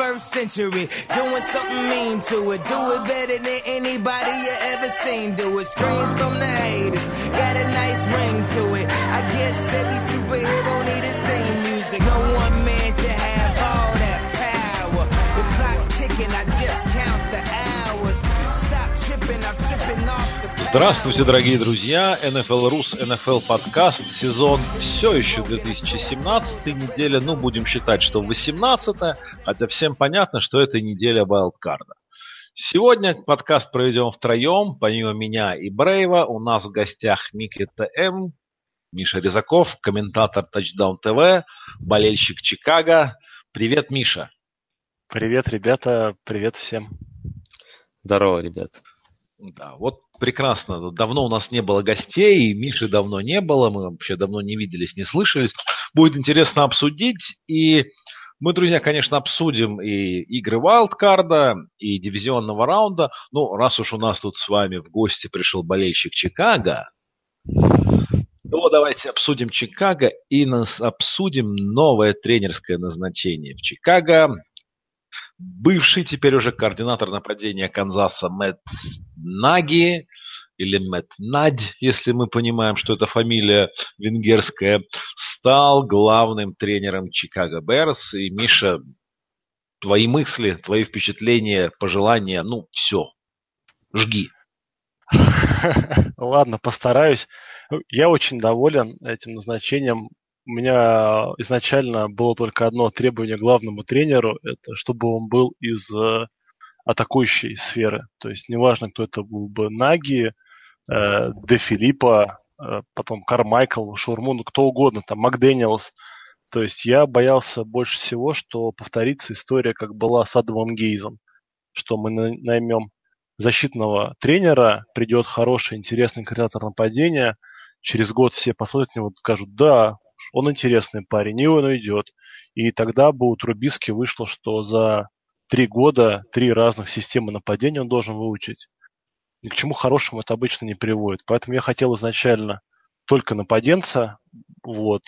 21st century. Doing something mean to it. Do it better than anybody you ever seen. Do it. Screams from the haters. Got a nice ring to it. I guess every superhero need his theme music. No one man should have all that power. The clock's ticking. I just Здравствуйте, дорогие друзья! NFL Рус, NFL подкаст, сезон все еще 2017 неделя, ну, будем считать, что 18 хотя всем понятно, что это неделя Wildcard. Сегодня подкаст проведем втроем, помимо меня и Брейва, у нас в гостях Микки ТМ, Миша Резаков, комментатор Touchdown ТВ, болельщик Чикаго. Привет, Миша! Привет, ребята, привет всем. Здорово, ребят. Да, вот прекрасно. Давно у нас не было гостей, Миши давно не было, мы вообще давно не виделись, не слышались. Будет интересно обсудить. И мы, друзья, конечно, обсудим и игры Вайлдкарда, и дивизионного раунда. Ну, раз уж у нас тут с вами в гости пришел болельщик Чикаго, то давайте обсудим Чикаго и нас обсудим новое тренерское назначение в Чикаго бывший теперь уже координатор нападения Канзаса Мэтт Наги, или Мэтт Надь, если мы понимаем, что это фамилия венгерская, стал главным тренером Чикаго Берс. И, Миша, твои мысли, твои впечатления, пожелания, ну, все, жги. Ладно, постараюсь. Я очень доволен этим назначением. У меня изначально было только одно требование главному тренеру, это чтобы он был из э, атакующей сферы. То есть неважно, кто это был бы, Наги, э, Де Филиппа, э, потом Кармайкл, Шурмун, ну, кто угодно, там, Макдэниелс. То есть я боялся больше всего, что повторится история, как была с Адамом Гейзом, что мы наймем защитного тренера, придет хороший, интересный координатор нападения, через год все посмотрят на него и скажут, да, он интересный парень, и он уйдет. И тогда бы у Трубиски вышло, что за три года три разных системы нападения он должен выучить. Ни к чему хорошему это обычно не приводит. Поэтому я хотел изначально только нападенца. Вот.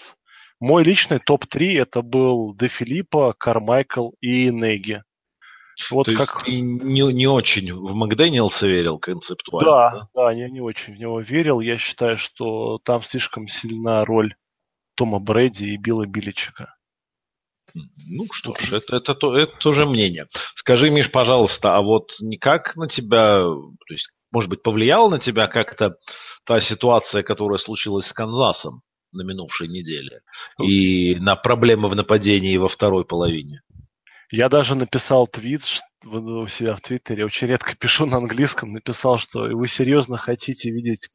Мой личный топ-3 это был Де Филиппа, Кармайкл и Неги. Вот То как... ты не, не очень в Макдэниелса верил концептуально? Да, да, да, я не очень в него верил. Я считаю, что там слишком сильна роль Тома Брэди и Билла Биличика. Ну что ж, это, это, это, это тоже мнение. Скажи, Миш, пожалуйста, а вот никак на тебя, то есть, может быть, повлияла на тебя как-то та ситуация, которая случилась с Канзасом на минувшей неделе, и на проблемы в нападении во второй половине? Я даже написал твит у себя в Твиттере, очень редко пишу на английском, написал, что вы серьезно хотите видеть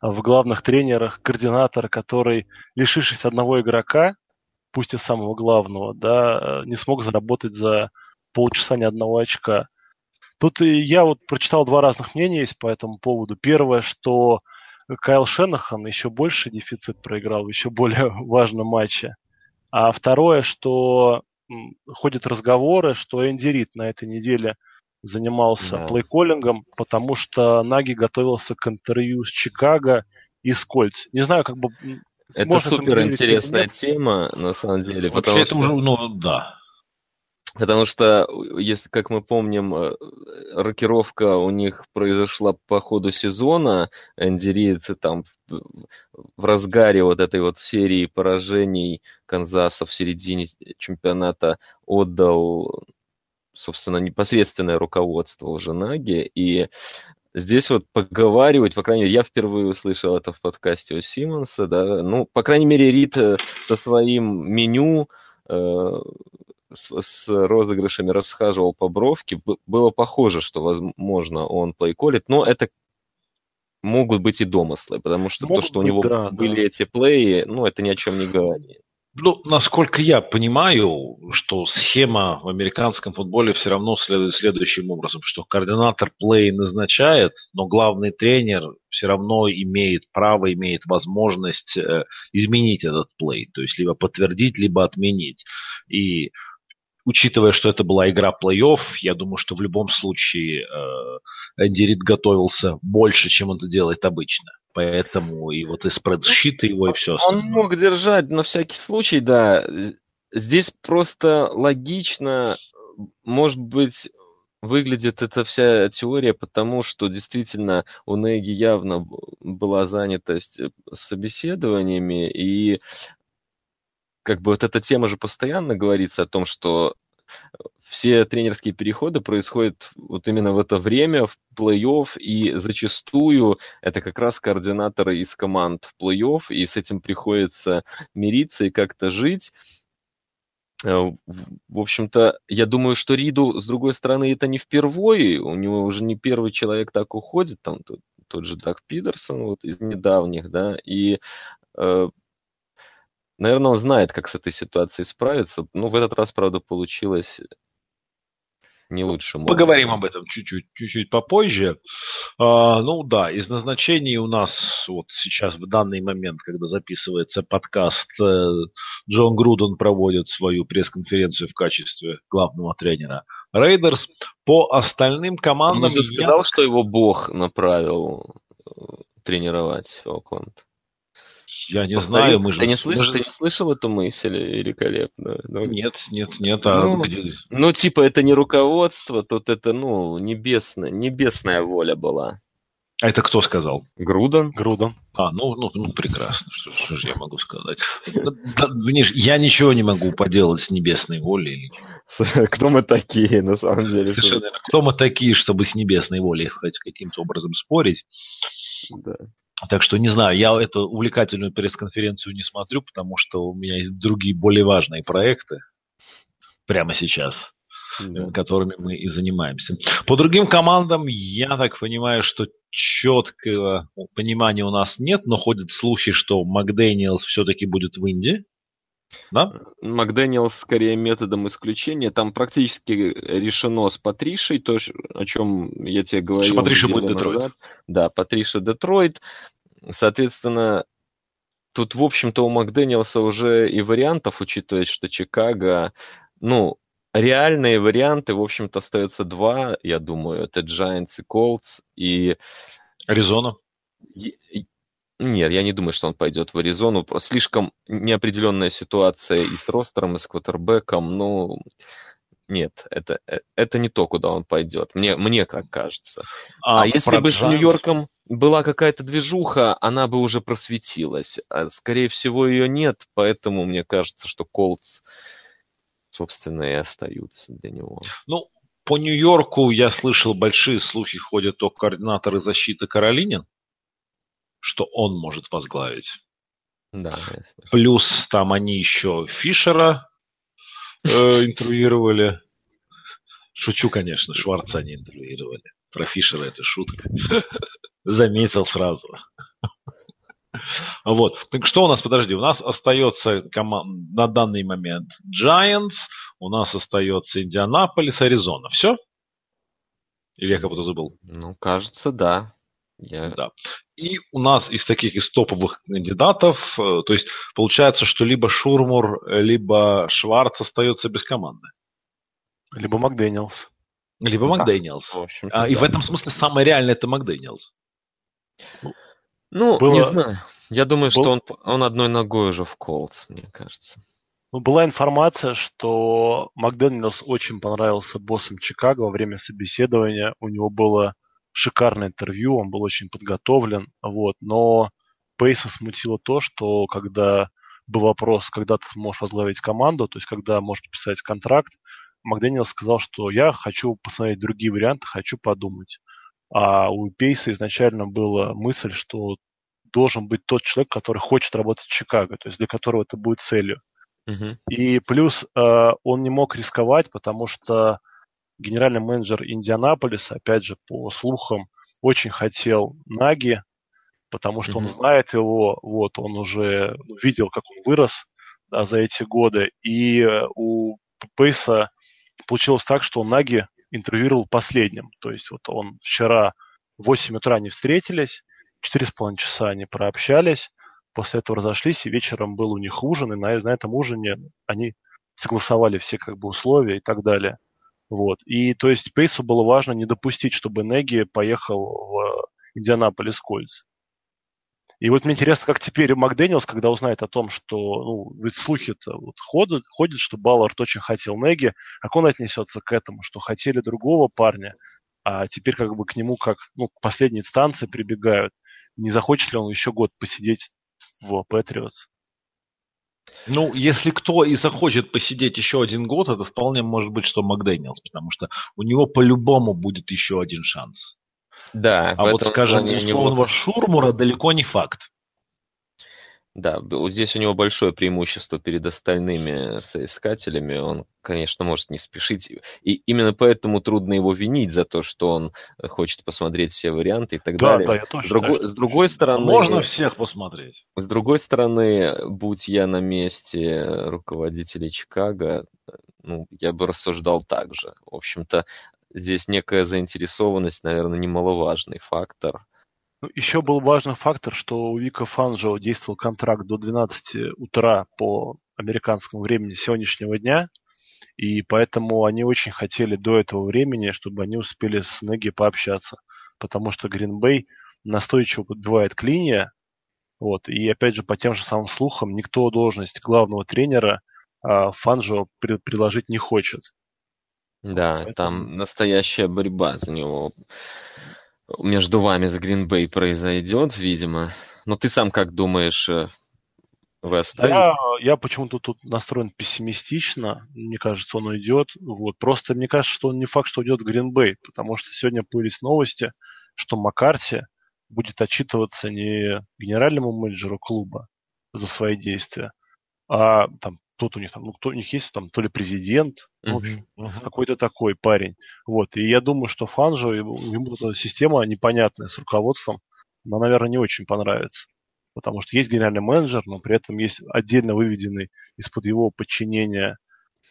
в главных тренерах координатора, который, лишившись одного игрока, пусть и самого главного, да, не смог заработать за полчаса ни одного очка. Тут я вот прочитал два разных мнения есть по этому поводу. Первое, что Кайл Шенахан еще больше дефицит проиграл в еще более важном матче. А второе, что ходят разговоры, что Энди Рид на этой неделе занимался да. плейколлингом, потому что Наги готовился к интервью с Чикаго и с Кольц. Не знаю, как бы... Это супер интересная тема, на самом деле. Вообще потому это что... уже, ну, да. Потому что, если, как мы помним, э, рокировка у них произошла по ходу сезона, Энди Рид там в разгаре вот этой вот серии поражений Канзаса в середине чемпионата отдал собственно, непосредственное руководство уже Наги, и здесь вот поговаривать, по крайней мере, я впервые услышал это в подкасте у Симмонса, да, ну, по крайней мере, Рит э, со своим меню э, с, с розыгрышами расхаживал по бровке, было похоже, что, возможно, он плейколит, но это могут быть и домыслы, потому что могут то, что быть, у него да, были да. эти плеи, ну, это ни о чем не говорит. Ну, насколько я понимаю, что схема в американском футболе все равно следует следующим образом, что координатор плей назначает, но главный тренер все равно имеет право, имеет возможность э, изменить этот плей, то есть либо подтвердить, либо отменить. И учитывая, что это была игра плей-офф, я думаю, что в любом случае э, Рид готовился больше, чем он это делает обычно. Поэтому и вот и спредшиты его, и все остальное. Он мог держать на всякий случай, да. Здесь просто логично может быть, выглядит эта вся теория потому, что действительно у Неги явно была занятость э, собеседованиями, и как бы вот эта тема же постоянно говорится о том, что все тренерские переходы происходят вот именно в это время в плей-офф, и зачастую это как раз координаторы из команд в плей-офф, и с этим приходится мириться и как-то жить. Э, в общем-то, я думаю, что Риду, с другой стороны, это не впервые, у него уже не первый человек так уходит, там тот, тот же Даг Пидерсон вот из недавних, да, и э, Наверное, он знает, как с этой ситуацией справиться. Ну, в этот раз, правда, получилось не лучше. Поговорим об этом чуть-чуть, чуть-чуть попозже. А, ну да, из назначений у нас вот сейчас в данный момент, когда записывается подкаст, э, Джон Груден проводит свою пресс-конференцию в качестве главного тренера Рейдерс. По остальным командам... Он уже сказал, я... что его бог направил э, тренировать Окленд. Я не знаю, мы же... Ты не, слышал, же... ты не слышал эту мысль великолепно? Ну, нет, нет, нет. А ну, где... ну, типа, это не руководство, тут это, ну, небесная, небесная воля была. А это кто сказал? Груден. Груден. А, ну, ну, ну прекрасно. Что, что же я могу сказать? Я ничего не могу поделать с небесной волей. Кто мы такие, на самом деле? Кто мы такие, чтобы с небесной волей хоть каким-то образом спорить? Да. Так что не знаю, я эту увлекательную пресс-конференцию не смотрю, потому что у меня есть другие более важные проекты прямо сейчас, да. которыми мы и занимаемся. По другим командам я так понимаю, что четкого понимания у нас нет, но ходят слухи, что Макдэниелс все-таки будет в Индии. Да? Макдэниелс скорее методом исключения. Там практически решено с Патришей, то, о чем я тебе говорил. Что Патриша будет Детройт. Назад. Да, Патриша Детройт. Соответственно, тут, в общем-то, у Макдэниелса уже и вариантов, учитывая, что Чикаго, ну, реальные варианты, в общем-то, остается два, я думаю. Это Giants и Colts и... Аризона. Нет, я не думаю, что он пойдет в Аризону. Слишком неопределенная ситуация и с ростером, и с квотербеком. Ну, нет, это, э, это не то, куда он пойдет. Мне, мне как кажется. А, а если бы с Нью-Йорком была какая-то движуха, она бы уже просветилась. А, скорее всего, ее нет, поэтому мне кажется, что Колдс, собственно, и остаются для него. Ну, по Нью-Йорку я слышал, большие слухи ходят о координаторы защиты Каролинин что он может возглавить. Да. Плюс там они еще Фишера э, интервьюировали. Шучу, конечно, Шварца они интервьюировали. Про Фишера это шутка. Заметил сразу. Вот. Так что у нас, подожди, у нас остается команд... на данный момент Giants, у нас остается Индианаполис, Аризона. Все? Или я кого-то забыл? Ну, кажется, да. Я... Да. И у нас из таких из топовых кандидатов, э, то есть получается, что либо Шурмур, либо Шварц остается без команды. Либо Макдэниелс. Либо да. Макдэниелс. В а, да. И в этом смысле самое реальное это Макдэниелс. Ну, Было... не знаю. Я думаю, Был... что он, он одной ногой уже в Колдс, мне кажется. Ну, была информация, что Макдэниелс очень понравился боссом Чикаго во время собеседования. У него было шикарное интервью, он был очень подготовлен, вот, но Пейса смутило то, что когда был вопрос, когда ты сможешь возглавить команду, то есть когда можешь подписать контракт, Макдэниел сказал, что я хочу посмотреть другие варианты, хочу подумать. А у Пейса изначально была мысль, что должен быть тот человек, который хочет работать в Чикаго, то есть для которого это будет целью. Uh-huh. И плюс э, он не мог рисковать, потому что генеральный менеджер Индианаполиса, опять же, по слухам, очень хотел Наги, потому что mm-hmm. он знает его, вот, он уже видел, как он вырос да, за эти годы. И э, у Пейса получилось так, что Наги интервьюировал последним. То есть вот он вчера в 8 утра они встретились, 4,5 часа они прообщались, после этого разошлись, и вечером был у них ужин, и на, на этом ужине они согласовали все как бы условия и так далее. Вот. И то есть Пейсу было важно не допустить, чтобы Неги поехал в Индианаполис Кольц. И вот мне интересно, как теперь Макдэниелс, когда узнает о том, что, ну, ведь слухи-то вот ходят, ходят, что Баллард очень хотел Неги, как он отнесется к этому, что хотели другого парня, а теперь как бы к нему как, ну, к последней инстанции прибегают. Не захочет ли он еще год посидеть в Патриотс? Ну, если кто и захочет посидеть еще один год, это вполне может быть, что Макдэниелс, потому что у него по-любому будет еще один шанс. Да. А вот, скажем, у него... Шурмура далеко не факт. Да, здесь у него большое преимущество перед остальными соискателями. Он, конечно, может не спешить. И именно поэтому трудно его винить за то, что он хочет посмотреть все варианты и так да, далее. Да, я тоже с, другой, считаю, с другой стороны... Можно всех посмотреть. С другой стороны, будь я на месте руководителей Чикаго, ну, я бы рассуждал так же. В общем-то, здесь некая заинтересованность, наверное, немаловажный фактор – еще был важный фактор, что у Вика Фанжо действовал контракт до 12 утра по американскому времени сегодняшнего дня, и поэтому они очень хотели до этого времени, чтобы они успели с Неги пообщаться, потому что Гринбей настойчиво подбивает клинья, вот, и опять же по тем же самым слухам никто должность главного тренера а, Фанжо при, приложить не хочет. Да, Поэтому... там настоящая борьба за него между вами с Гринбей произойдет, видимо. Но ты сам как думаешь, э, вы оставите? Я, я почему-то тут настроен пессимистично. Мне кажется, он уйдет. Вот. Просто мне кажется, что он не факт, что уйдет Гринбей, потому что сегодня появились новости, что Маккарти будет отчитываться не генеральному менеджеру клуба за свои действия, а там тут у них там, ну, кто у них есть, там, то ли президент, uh-huh, в общем, uh-huh. какой-то такой парень. Вот, и я думаю, что Фанжо, ему эта система непонятная с руководством, она, наверное, не очень понравится. Потому что есть генеральный менеджер, но при этом есть отдельно выведенный из-под его подчинения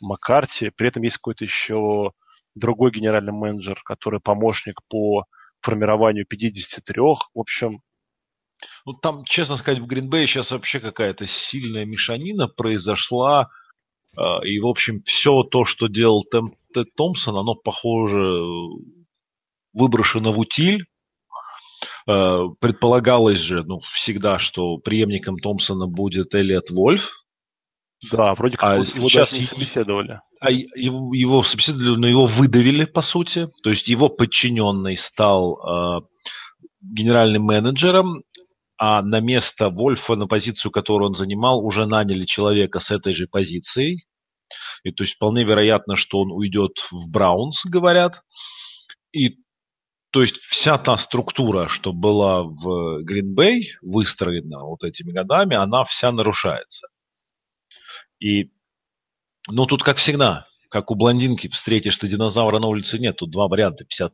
Маккарти, при этом есть какой-то еще другой генеральный менеджер, который помощник по формированию 53. В общем, ну, там, честно сказать, в Гринбее сейчас вообще какая-то сильная мешанина произошла. А, и, в общем, все то, что делал Тед Томпсон, оно, похоже, выброшено в утиль. А, предполагалось же, ну, всегда, что преемником Томпсона будет Элliot Вольф. Да, вроде как а его сейчас даже не собеседовали. А его, его собеседовали, но его выдавили, по сути. То есть его подчиненный стал э, генеральным менеджером, а на место Вольфа, на позицию, которую он занимал, уже наняли человека с этой же позицией. И то есть вполне вероятно, что он уйдет в Браунс, говорят. И то есть вся та структура, что была в Гринбей, выстроена вот этими годами, она вся нарушается. И, ну, тут как всегда, как у блондинки встретишь ты динозавра на улице, нет, тут два варианта, 50%.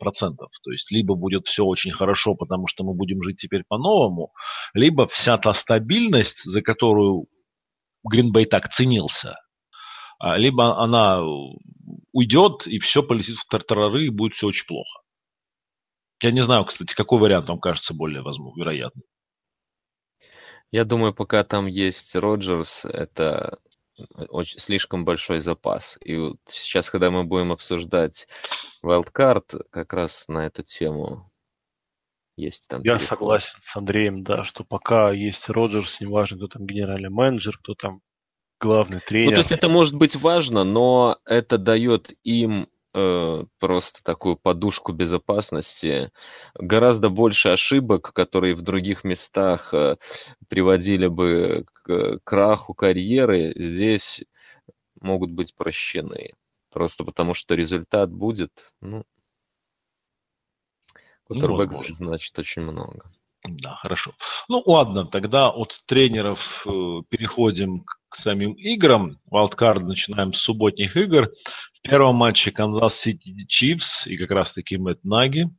То есть, либо будет все очень хорошо, потому что мы будем жить теперь по-новому, либо вся та стабильность, за которую Гринбей так ценился, а, либо она уйдет, и все полетит в тартарары, и будет все очень плохо. Я не знаю, кстати, какой вариант вам кажется более возможно, вероятным. Я думаю, пока там есть Роджерс, это очень, слишком большой запас. И вот сейчас, когда мы будем обсуждать Wildcard, как раз на эту тему есть там. Я переход. согласен с Андреем, да, что пока есть Роджерс, неважно, кто там генеральный менеджер, кто там главный тренер. Ну, то есть это может быть важно, но это дает им Э, просто такую подушку безопасности. Гораздо больше ошибок, которые в других местах э, приводили бы к краху карьеры, здесь могут быть прощены. Просто потому что результат будет, ну, который ну, значит очень много. Да, хорошо. Ну ладно, тогда от тренеров э, переходим к самим играм. Wildcard начинаем с субботних игр. В первом матче Канзас Сити Чифс и как раз таки Мэтт Наги.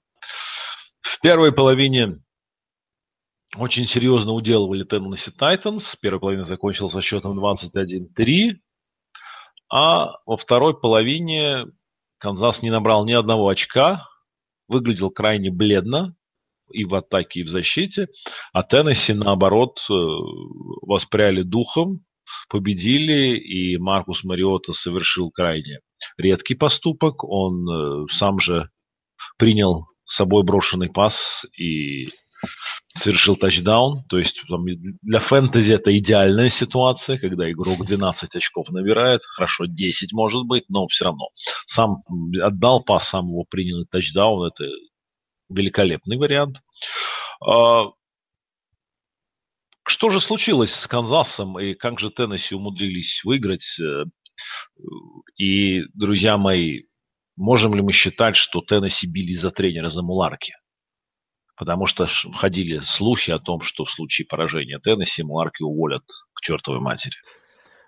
В первой половине очень серьезно уделывали Теннесси Тайтанс. Первая половина закончилась со счетом 21-3. А во второй половине Канзас не набрал ни одного очка. Выглядел крайне бледно и в атаке, и в защите. А Теннесси, наоборот, э, воспряли духом, победили, и Маркус Мариота совершил крайне редкий поступок. Он э, сам же принял с собой брошенный пас и совершил тачдаун. То есть там, для фэнтези это идеальная ситуация, когда игрок 12 очков набирает. Хорошо, 10 может быть, но все равно. Сам отдал пас, сам его принял тачдаун. Это великолепный вариант. А, что же случилось с Канзасом и как же Теннесси умудрились выиграть? И, друзья мои, можем ли мы считать, что Теннесси били за тренера за Муларки? Потому что ходили слухи о том, что в случае поражения Теннесси Муларки уволят к чертовой матери.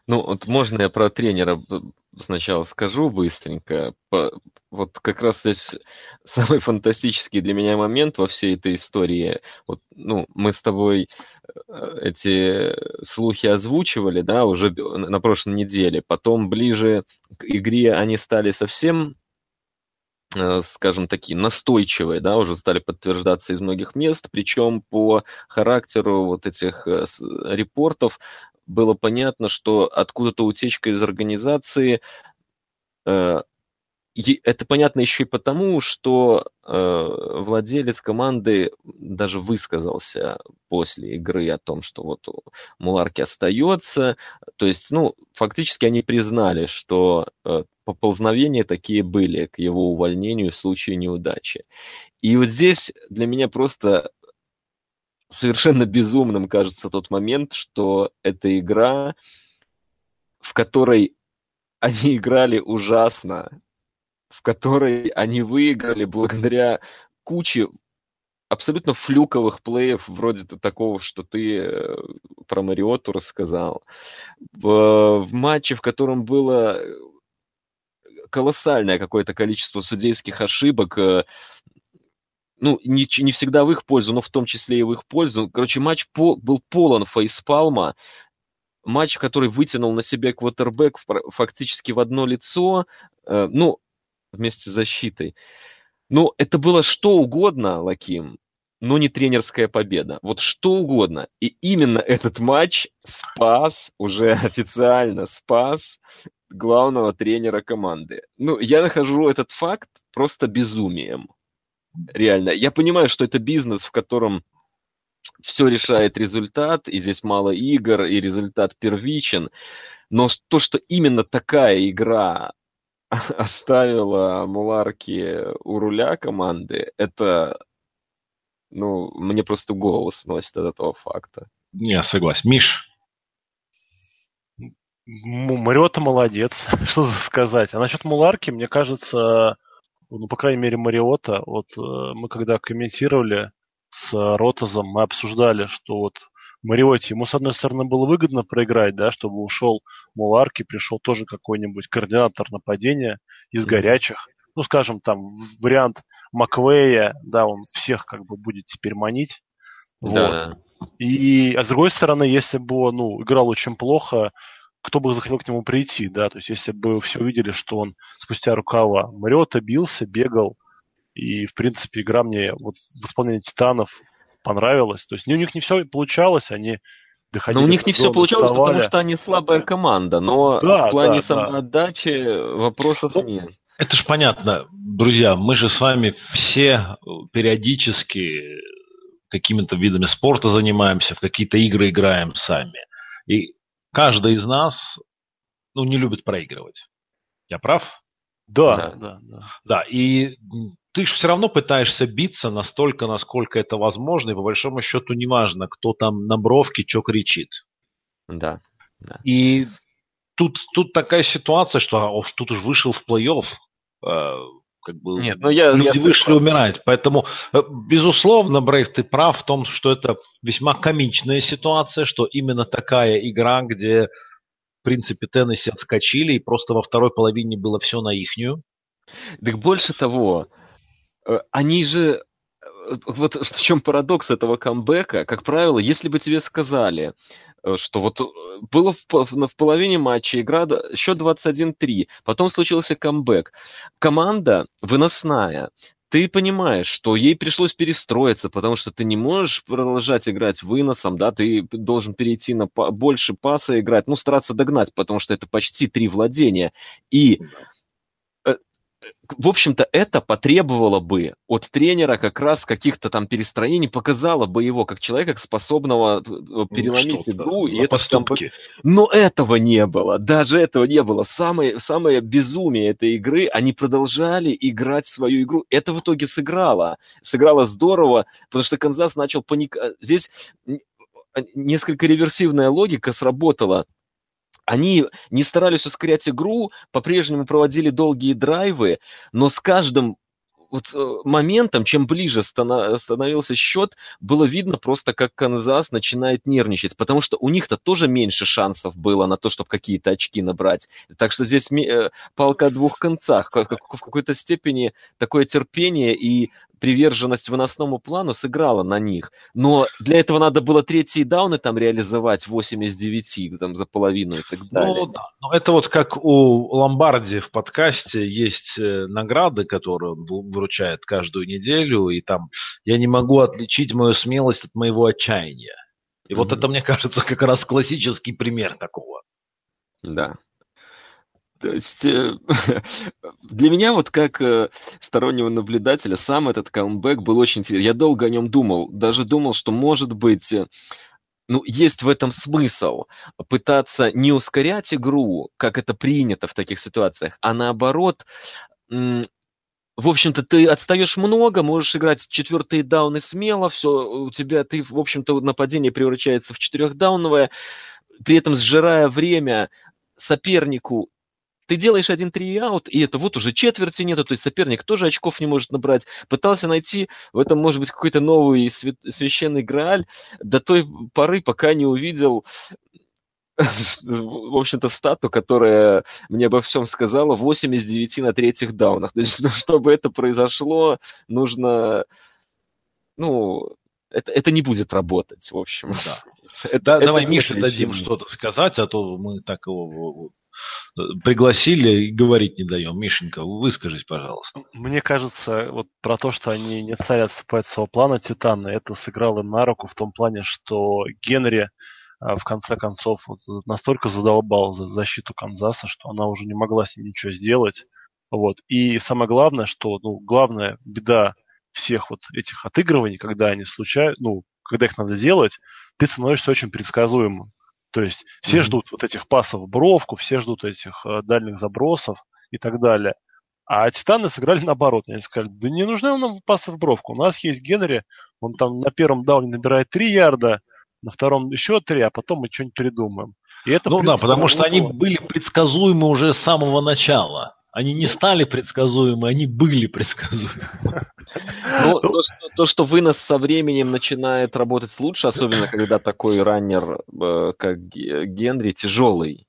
Ну, вот можно я про тренера сначала скажу быстренько. Вот как раз здесь самый фантастический для меня момент во всей этой истории. Вот, ну, мы с тобой э, эти слухи озвучивали, да, уже на прошлой неделе. Потом ближе к игре они стали совсем э, скажем, такие настойчивые, да, уже стали подтверждаться из многих мест, причем по характеру вот этих э, репортов было понятно, что откуда-то утечка из организации. Э, это понятно еще и потому, что э, владелец команды даже высказался после игры о том, что вот Муларки остается. То есть, ну, фактически они признали, что э, поползновения такие были к его увольнению в случае неудачи. И вот здесь для меня просто совершенно безумным кажется тот момент, что это игра, в которой они играли ужасно, в которой они выиграли благодаря куче абсолютно флюковых плеев, вроде такого, что ты э, про Мариоту рассказал. В, в матче, в котором было колоссальное какое-то количество судейских ошибок, э, ну, не, не всегда в их пользу, но в том числе и в их пользу. Короче, матч по, был полон фейспалма. Матч, который вытянул на себя квотербек фактически в одно лицо, э, ну, вместе с защитой. Ну, это было что угодно, Лаким, но не тренерская победа. Вот что угодно. И именно этот матч спас, уже официально спас главного тренера команды. Ну, я нахожу этот факт просто безумием реально. Я понимаю, что это бизнес, в котором все решает результат, и здесь мало игр, и результат первичен. Но то, что именно такая игра оставила Муларки у руля команды, это, ну, мне просто голову сносит от этого факта. Не, согласен. Миш? Мариота молодец, что сказать. А насчет Муларки, мне кажется, ну, по крайней мере, Мариота, вот э, мы когда комментировали с Ротозом, мы обсуждали, что вот Мариоте, ему, с одной стороны, было выгодно проиграть, да, чтобы ушел Муларки, пришел тоже какой-нибудь координатор нападения из горячих. Ну, скажем, там, вариант Маквея, да, он всех как бы будет теперь манить. Да. Вот. И, а с другой стороны, если бы он ну, играл очень плохо, кто бы захотел к нему прийти, да, то есть если бы все увидели, что он спустя рукава Мариота бился, бегал, и, в принципе, игра мне вот в исполнении Титанов понравилась. То есть у них не все получалось, они доходили... Но у них не все получалось, вставали. потому что они слабая команда, но да, в плане да, самоотдачи да. вопросов ну, нет. Это же понятно, друзья, мы же с вами все периодически какими-то видами спорта занимаемся, в какие-то игры играем сами. И каждый из нас ну, не любит проигрывать. Я прав? Да, да, да. Да, и ты же все равно пытаешься биться настолько, насколько это возможно, и по большому счету неважно, кто там на бровке что кричит. Да, да. И тут, тут такая ситуация, что а, тут уж вышел в плей-офф, э, как бы Нет, ну я, люди я вышли прав. умирать. Поэтому, э, безусловно, Брейв, ты прав в том, что это весьма комичная ситуация, что именно такая игра, где, в принципе, Теннесси отскочили, и просто во второй половине было все на ихнюю. Так больше того, э, они же э, вот в чем парадокс этого камбэка, как правило, если бы тебе сказали, что вот э, было в, в половине матча игра счет 21-3, потом случился камбэк. Команда выносная, ты понимаешь, что ей пришлось перестроиться, потому что ты не можешь продолжать играть выносом, да, ты должен перейти на больше паса играть, ну, стараться догнать, потому что это почти три владения. И в общем-то, это потребовало бы от тренера как раз каких-то там перестроений, показало бы его как человека, способного э, ну, переломить игру. И это там... Но этого не было, даже этого не было. Самое, самое безумие этой игры, они продолжали играть свою игру. Это в итоге сыграло. Сыграло здорово, потому что Канзас начал паниковать. Здесь несколько реверсивная логика сработала они не старались ускорять игру, по-прежнему проводили долгие драйвы, но с каждым вот э, моментом, чем ближе становился счет, было видно просто, как Канзас начинает нервничать, потому что у них-то тоже меньше шансов было на то, чтобы какие-то очки набрать. Так что здесь э, палка о двух концах. В какой-то степени такое терпение и приверженность выносному плану сыграла на них. Но для этого надо было третьи дауны там реализовать 8 из 9 там, за половину и так ну далее. Ну, да. Но это вот как у Ломбарди в подкасте есть э, награды, которые он вручает каждую неделю, и там я не могу отличить мою смелость от моего отчаяния. И mm-hmm. вот это, мне кажется, как раз классический пример такого. Да. То есть э, для меня вот как э, стороннего наблюдателя сам этот камбэк был очень интересный. Я долго о нем думал, даже думал, что может быть э, ну, есть в этом смысл пытаться не ускорять игру, как это принято в таких ситуациях, а наоборот, в общем-то, ты отстаешь много, можешь играть четвертые дауны смело, все, у тебя, ты, в общем-то, нападение превращается в четырехдауновое, при этом сжирая время сопернику ты делаешь один три аут, и это вот уже четверти нету, то есть соперник тоже очков не может набрать. Пытался найти в этом, может быть, какой-то новый священный грааль до той поры, пока не увидел в общем-то, стату, которая мне обо всем сказала, 8 из 9 на третьих даунах. То есть, чтобы это произошло, нужно, ну, это, это не будет работать, в общем. Да. Это, да, это давай Мише дадим что-то сказать, а то мы так его пригласили и говорить не даем. Мишенька, выскажись, пожалуйста. Мне кажется, вот про то, что они не стали отступать своего плана Титана, это сыграло на руку в том плане, что Генри а, в конце концов вот настолько задолбал за защиту Канзаса, что она уже не могла с ним ничего сделать. Вот. И самое главное, что ну, главная беда всех вот этих отыгрываний, когда они случаются, ну, когда их надо делать, ты становишься очень предсказуемым. То есть все mm-hmm. ждут вот этих пасов в бровку, все ждут этих э, дальних забросов и так далее. А Титаны сыграли наоборот. Они сказали, да не нужны нам пасы в бровку. У нас есть Генри, он там на первом дауне набирает 3 ярда, на втором еще 3, а потом мы что-нибудь придумаем. И это, ну принципе, да, потому что они были предсказуемы уже с самого начала. Они не стали предсказуемы, они были предсказуемы. Ну, то, что, то, что вынос со временем начинает работать лучше, особенно когда такой раннер, э, как Генри, тяжелый.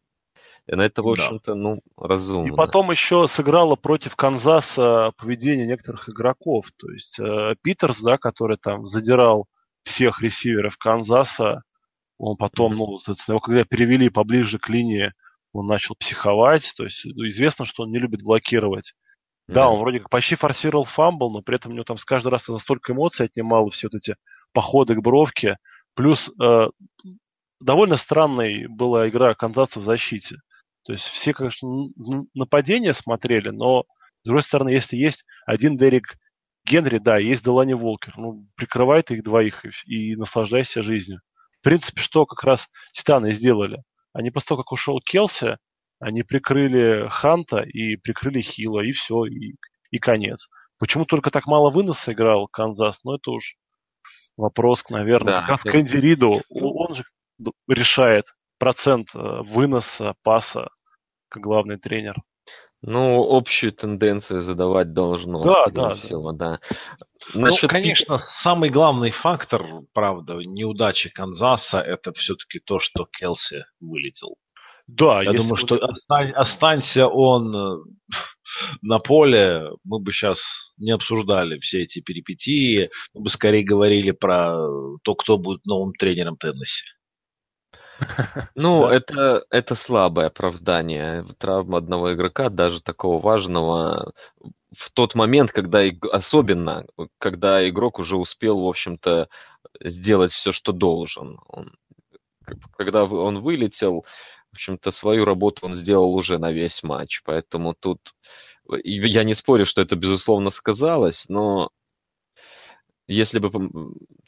На это, в общем-то, ну, разумно. И потом еще сыграло против Канзаса поведение некоторых игроков. То есть э, Питерс, да, который там задирал всех ресиверов Канзаса, он потом, ну, соответственно, его когда перевели поближе к линии, он начал психовать. То есть ну, известно, что он не любит блокировать. Да, он вроде как почти форсировал фамбл, но при этом у него там с каждый раз настолько эмоций отнимало все вот эти походы к бровке. Плюс э, довольно странной была игра Канзаса в защите. То есть все, конечно, нападения смотрели, но с другой стороны, если есть один Дерек Генри, да, есть Делани Волкер, ну, прикрывай ты их двоих и, и наслаждайся жизнью. В принципе, что как раз Титаны сделали. Они после того, как ушел Келси, они прикрыли Ханта и прикрыли Хила, и все, и, и конец. Почему только так мало выноса играл Канзас? Ну, это уж вопрос, наверное, да, как раз это... Кэнди Риду. Он же решает процент э, выноса, паса, как главный тренер. Ну, общую тенденцию задавать должно. Да, да, всего, да. да. Насчет... Ну, конечно, самый главный фактор, правда, неудачи Канзаса, это все-таки то, что Келси вылетел. Да, я думаю, что остань, останься он э, на поле, мы бы сейчас не обсуждали все эти перипетии, мы бы скорее говорили про то, кто будет новым тренером Теннесси. Ну, это, это слабое оправдание. Травма одного игрока, даже такого важного, в тот момент, когда, особенно, когда игрок уже успел, в общем-то, сделать все, что должен. Он, когда он вылетел, в общем-то, свою работу он сделал уже на весь матч, поэтому тут я не спорю, что это безусловно сказалось, но если бы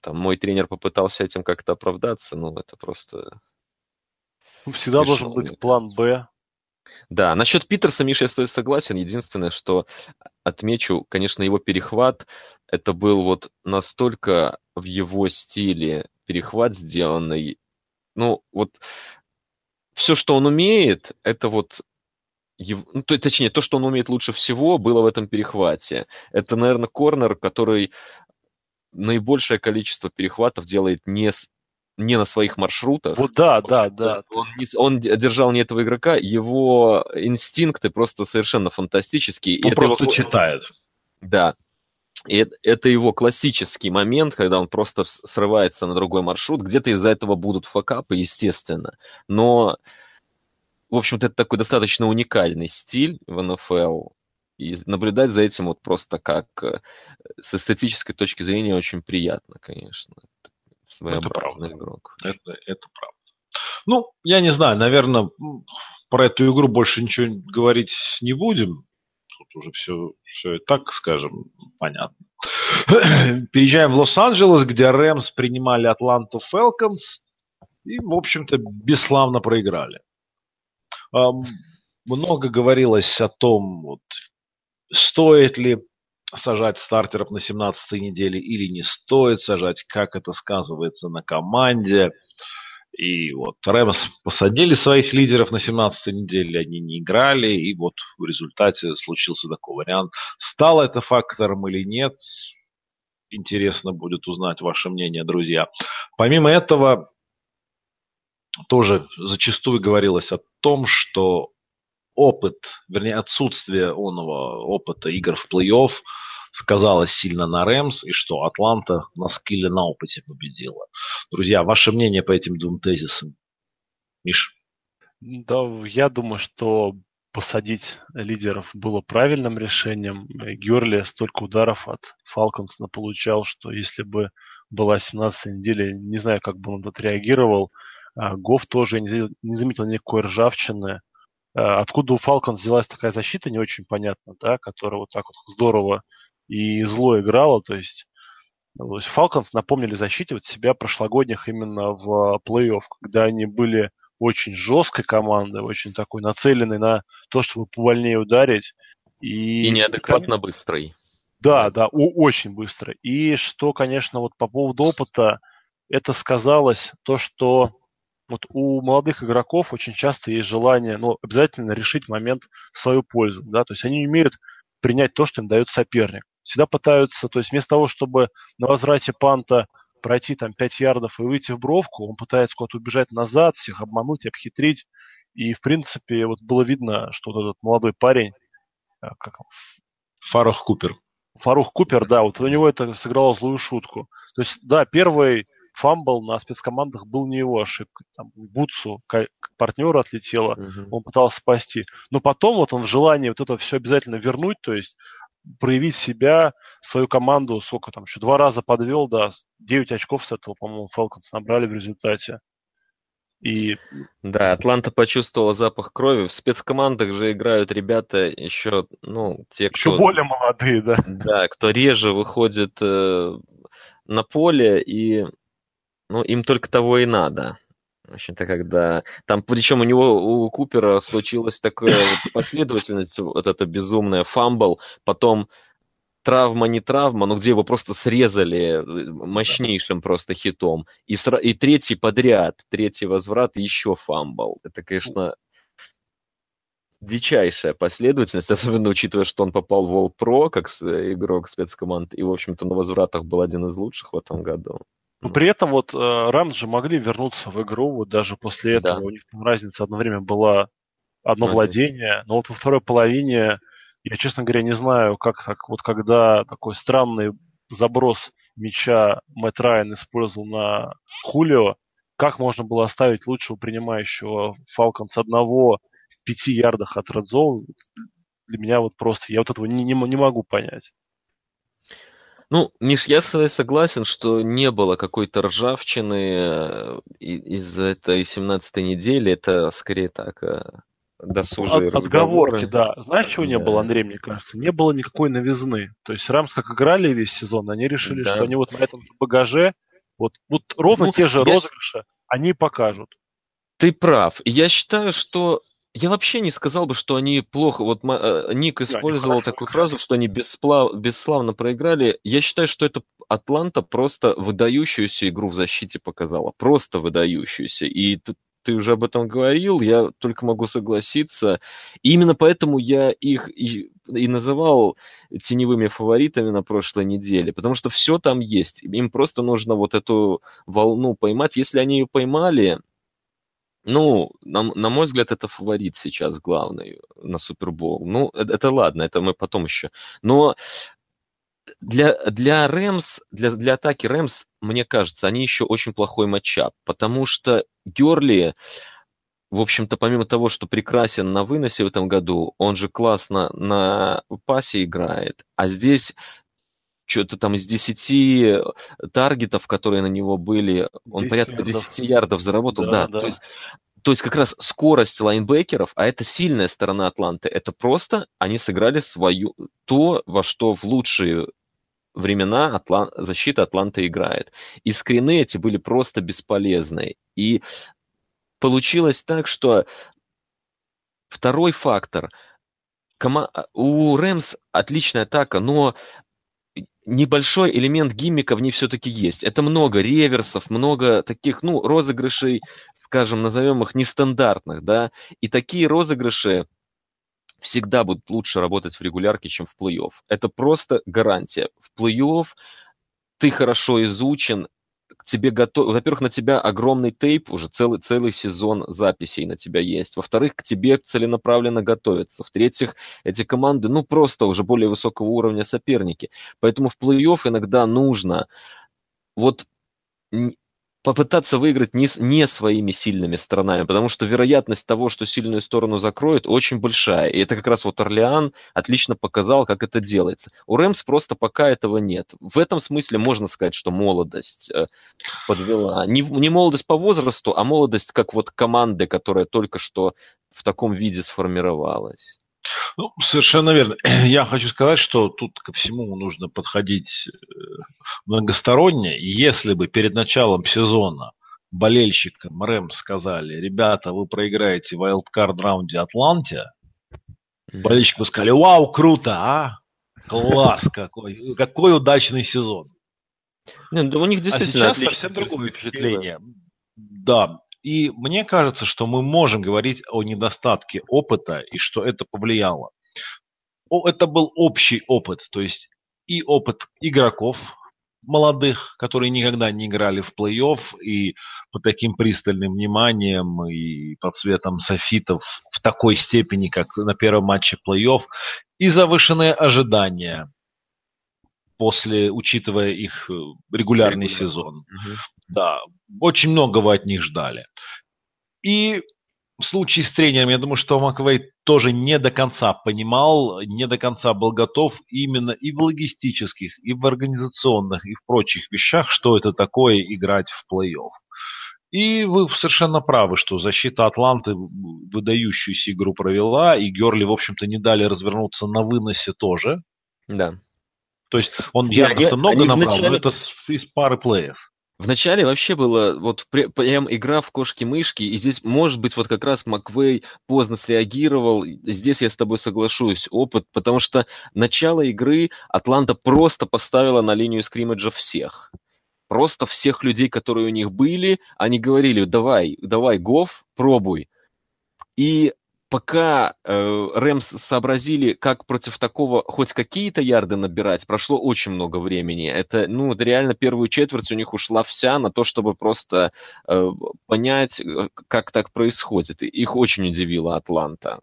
там, мой тренер попытался этим как-то оправдаться, ну, это просто... Ну, всегда должен быть план «Б». Да, насчет Питерса, Миша, я с согласен. Единственное, что отмечу, конечно, его перехват, это был вот настолько в его стиле перехват сделанный. Ну, вот все, что он умеет, это вот его, ну, то, точнее, то, что он умеет лучше всего, было в этом перехвате. Это, наверное, корнер, который наибольшее количество перехватов делает не, с, не на своих маршрутах. Вот да, да, да. Он, он держал не этого игрока, его инстинкты просто совершенно фантастические. Он просто его... читает. Да. И это его классический момент, когда он просто срывается на другой маршрут. Где-то из-за этого будут факапы, естественно. Но, в общем-то, это такой достаточно уникальный стиль в НФЛ. И наблюдать за этим вот просто как э, с эстетической точки зрения очень приятно, конечно. Своеобразный это игрок. Это, это правда. Ну, я не знаю, наверное, про эту игру больше ничего говорить не будем. Тут уже все, все и так, скажем, понятно. Переезжаем в Лос-Анджелес, где Рэмс принимали Атланту Фелконс и, в общем-то, бесславно проиграли. Много говорилось о том, вот, стоит ли сажать стартеров на 17-й неделе или не стоит сажать, как это сказывается на команде. И вот Рэмс посадили своих лидеров на 17-й неделе, они не играли, и вот в результате случился такой вариант. Стало это фактором или нет, интересно будет узнать ваше мнение, друзья. Помимо этого, тоже зачастую говорилось о том, что опыт, вернее, отсутствие онного опыта игр в плей-офф сказалось сильно на Рэмс, и что Атланта на скилле, на опыте победила. Друзья, ваше мнение по этим двум тезисам? Миш? Да, я думаю, что посадить лидеров было правильным решением. Герли столько ударов от Фалконс получал, что если бы была 17 неделя, не знаю, как бы он отреагировал. А Гоф тоже не заметил никакой ржавчины. Э, откуда у Falcons взялась такая защита, не очень понятно, да, которая вот так вот здорово и зло играла. То есть, есть Falcons напомнили защите вот себя прошлогодних именно в плей-офф, когда они были очень жесткой командой, очень такой нацеленной на то, чтобы повольнее ударить. И, и неадекватно и, быстрой. Да, да, у, очень быстро. И что, конечно, вот по поводу опыта, это сказалось то, что вот у молодых игроков очень часто есть желание, ну, обязательно решить момент в свою пользу, да, то есть они умеют принять то, что им дает соперник. Всегда пытаются, то есть вместо того, чтобы на возврате панта пройти там 5 ярдов и выйти в бровку, он пытается куда-то убежать назад, всех обмануть, обхитрить. И, в принципе, вот было видно, что вот этот молодой парень, э, как? Фаро Купер. Фаро Купер, да, вот у него это сыграло злую шутку. То есть, да, первый фамбл на спецкомандах был не его ошибкой. Там в бутсу к партнеру отлетело, угу. он пытался спасти. Но потом вот он в желании вот это все обязательно вернуть, то есть проявить себя, свою команду, сколько там, еще два раза подвел, да, 9 очков с этого, по-моему, Falcons набрали в результате. И... Да, Атланта почувствовала запах крови. В спецкомандах же играют ребята еще, ну, те, кто... Еще более молодые, да. Да, кто реже выходит э, на поле, и ну, им только того и надо. В общем-то, когда... Там, причем у него, у Купера случилась такая вот последовательность, вот эта безумная фамбл, потом травма, не травма, но где его просто срезали мощнейшим просто хитом. И, сра... и третий подряд, третий возврат, еще фамбл. Это, конечно, дичайшая последовательность, особенно учитывая, что он попал в All Pro как игрок спецкоманд, и, в общем-то, на возвратах был один из лучших в этом году. Но при этом вот э, Рамс же могли вернуться в игру, вот даже после этого. Да. У них там разница одно время была одно mm владение, но вот во второй половине я, честно говоря, не знаю, как так, вот когда такой странный заброс мяча Мэтт Райан использовал на Хулио, как можно было оставить лучшего принимающего Фалконс одного в пяти ярдах от Редзоу, для меня вот просто, я вот этого не, не, не могу понять. Ну, Миш, я согласен, что не было какой-то ржавчины э, из этой 17 недели. Это скорее так, э, досужие От, отговорки, да. Знаешь, чего не было, Андрей, мне кажется? Не было никакой новизны. То есть Рамс как играли весь сезон, они решили, да. что они вот на этом багаже, вот, вот ровно ну, те же я... розыгрыши, они покажут. Ты прав. Я считаю, что я вообще не сказал бы, что они плохо. Вот э, Ник использовал такую фразу, что они бесплав... бесславно проиграли. Я считаю, что это Атланта просто выдающуюся игру в защите показала. Просто выдающуюся. И ты, ты уже об этом говорил, я только могу согласиться. И именно поэтому я их и, и называл теневыми фаворитами на прошлой неделе. Потому что все там есть. Им просто нужно вот эту волну поймать. Если они ее поймали, ну, на, на мой взгляд, это фаворит сейчас главный на Супербол. Ну, это, это ладно, это мы потом еще. Но для, для Рэмс, для, для атаки Рэмс, мне кажется, они еще очень плохой матчап, потому что Герли, в общем-то, помимо того, что прекрасен на выносе в этом году, он же классно на пасе играет, а здесь что-то там из 10 таргетов, которые на него были, он порядка 10 ярдов заработал. Да, да. да. То, есть, то есть как раз скорость лайнбекеров, а это сильная сторона Атланты, это просто они сыграли свою, то, во что в лучшие времена Атлан... защита Атланты играет. И скрины эти были просто бесполезны. И получилось так, что второй фактор. У Рэмс отличная атака, но небольшой элемент гиммика в ней все-таки есть. Это много реверсов, много таких, ну, розыгрышей, скажем, назовем их нестандартных, да, и такие розыгрыши всегда будут лучше работать в регулярке, чем в плей-офф. Это просто гарантия. В плей-офф ты хорошо изучен, тебе готов... Во-первых, на тебя огромный тейп, уже целый, целый сезон записей на тебя есть. Во-вторых, к тебе целенаправленно готовятся. В-третьих, эти команды, ну, просто уже более высокого уровня соперники. Поэтому в плей-офф иногда нужно вот попытаться выиграть не, не своими сильными сторонами, потому что вероятность того, что сильную сторону закроют, очень большая. И это как раз вот Орлеан отлично показал, как это делается. У Рэмс просто пока этого нет. В этом смысле можно сказать, что молодость э, подвела. Не, не молодость по возрасту, а молодость как вот команды, которая только что в таком виде сформировалась. Ну, совершенно верно. Я хочу сказать, что тут ко всему нужно подходить э, многосторонне. Если бы перед началом сезона болельщикам РЭМ сказали, ребята, вы проиграете в wildcard раунде Атланте, болельщики бы сказали, вау, круто, а? Класс какой, какой удачный сезон. Нет, да у них а действительно а сейчас совсем другое впечатление. Да, и мне кажется, что мы можем говорить о недостатке опыта и что это повлияло. Это был общий опыт, то есть и опыт игроков молодых, которые никогда не играли в плей-офф и под таким пристальным вниманием и под цветом софитов в такой степени, как на первом матче плей-офф, и завышенные ожидания после, учитывая их регулярный Регулярно. сезон. Угу. Да, очень многого от них ждали. И в случае с тренером, я думаю, что Маквей тоже не до конца понимал, не до конца был готов именно и в логистических, и в организационных, и в прочих вещах, что это такое играть в плей-офф. И вы совершенно правы, что защита Атланты выдающуюся игру провела, и Герли, в общем-то, не дали развернуться на выносе тоже. Да. То есть он явно что много набрал, начале... но это из пары плеев. Вначале вообще было вот прям игра в кошки-мышки, и здесь, может быть, вот как раз Маквей поздно среагировал. Здесь я с тобой соглашусь, опыт, потому что начало игры Атланта просто поставила на линию скриммиджа всех. Просто всех людей, которые у них были, они говорили, давай, давай, Гоф, пробуй. И пока э, Рэмс сообразили, как против такого хоть какие-то ярды набирать, прошло очень много времени. Это, ну, это реально первую четверть у них ушла вся на то, чтобы просто э, понять, э, как так происходит. И их очень удивила Атланта.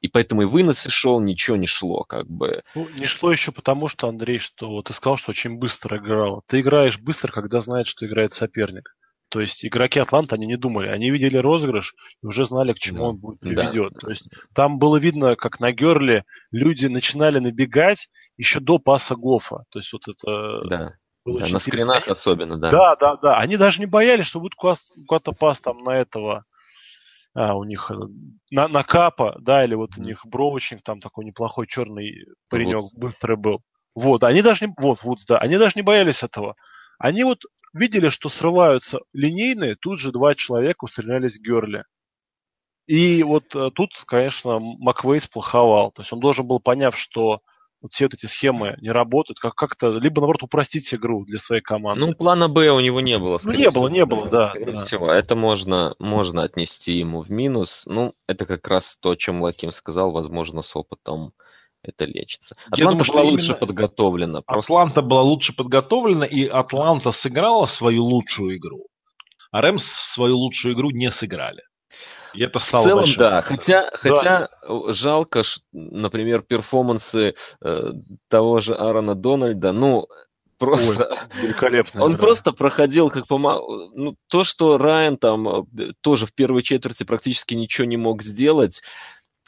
И поэтому и вынос шел, ничего не шло, как бы. Ну, не шло еще потому, что, Андрей, что ты сказал, что очень быстро играл. Ты играешь быстро, когда знаешь, что играет соперник. То есть игроки Атланта, они не думали. Они видели розыгрыш и уже знали, к чему да. он будет приведет. Да. То есть там было видно, как на Герли люди начинали набегать еще до паса Гофа. То есть вот это... Да. да на скринах особенно, да. Да, да, да. Они даже не боялись, что будет куда-то пас там на этого а, у них э, на, на капа, да, или вот у них бровочник, там такой неплохой черный паренек вот. быстрый был. Вот, они даже не, вот, вот, да, они даже не боялись этого. Они вот видели, что срываются линейные, тут же два человека устрелялись в Герли. И вот э, тут, конечно, Маквей сплоховал. То есть он должен был, поняв, что вот все вот эти схемы не работают, как как-то либо наоборот упростить игру для своей команды. Ну плана Б у него не было. Ну не было, не было, да. Скорее да. всего, это можно можно отнести ему в минус. Ну это как раз то, о чем Лаким сказал, возможно с опытом это лечится. Атланта думаю, была лучше подготовлена. Просто... Атланта была лучше подготовлена, и Атланта сыграла свою лучшую игру. А Рэмс свою лучшую игру не сыграли. И это стало в целом, большим. да. Хотя, хотя да. жалко, например, перформансы э, того же Аарона Дональда, ну, просто... Ой, великолепно. Он игра. просто проходил как по... Ну, то, что Райан там э, тоже в первой четверти практически ничего не мог сделать,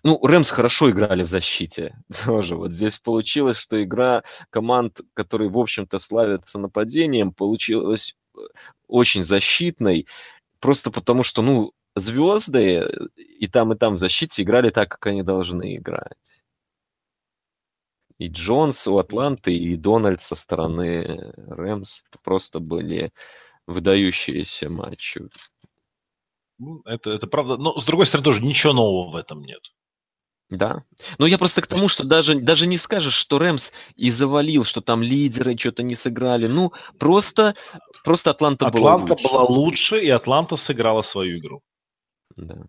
ну, Рэмс хорошо играли в защите тоже. Вот здесь получилось, что игра команд, которые, в общем-то, славятся нападением, получилась э, очень защитной, просто потому что, ну, звезды и там, и там в защите играли так, как они должны играть. И Джонс у Атланты, и Дональд со стороны Рэмс просто были выдающиеся матчи. Ну, это, это правда. Но, с другой стороны, тоже ничего нового в этом нет. Да. Но я просто к тому, что даже, даже не скажешь, что Рэмс и завалил, что там лидеры что-то не сыграли. Ну, просто, просто Атланта, Атланта была лучше. была лучше, и Атланта сыграла свою игру. Да.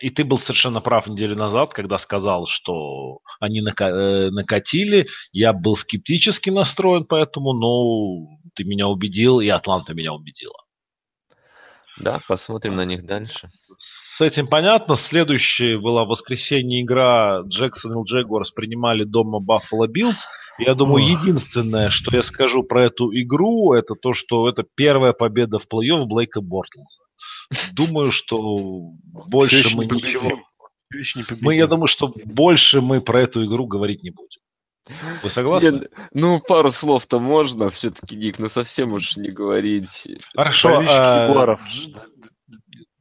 И ты был совершенно прав неделю назад, когда сказал, что они э, накатили. Я был скептически настроен поэтому, но ты меня убедил, и Атланта меня убедила. Да, посмотрим на них дальше. С этим понятно. Следующая была в воскресенье игра Джексонвилл Джегуарс принимали дома Баффало Биллс. Я думаю, единственное, что я скажу про эту игру, это то, что это первая победа в плей-офф Блейка Бортлса. Думаю, что больше мы ничего... Мы, я думаю, что больше мы про эту игру говорить не будем. Вы согласны? Нет, ну, пару слов-то можно все-таки, Ник, но совсем уж не говорить. Хорошо. А...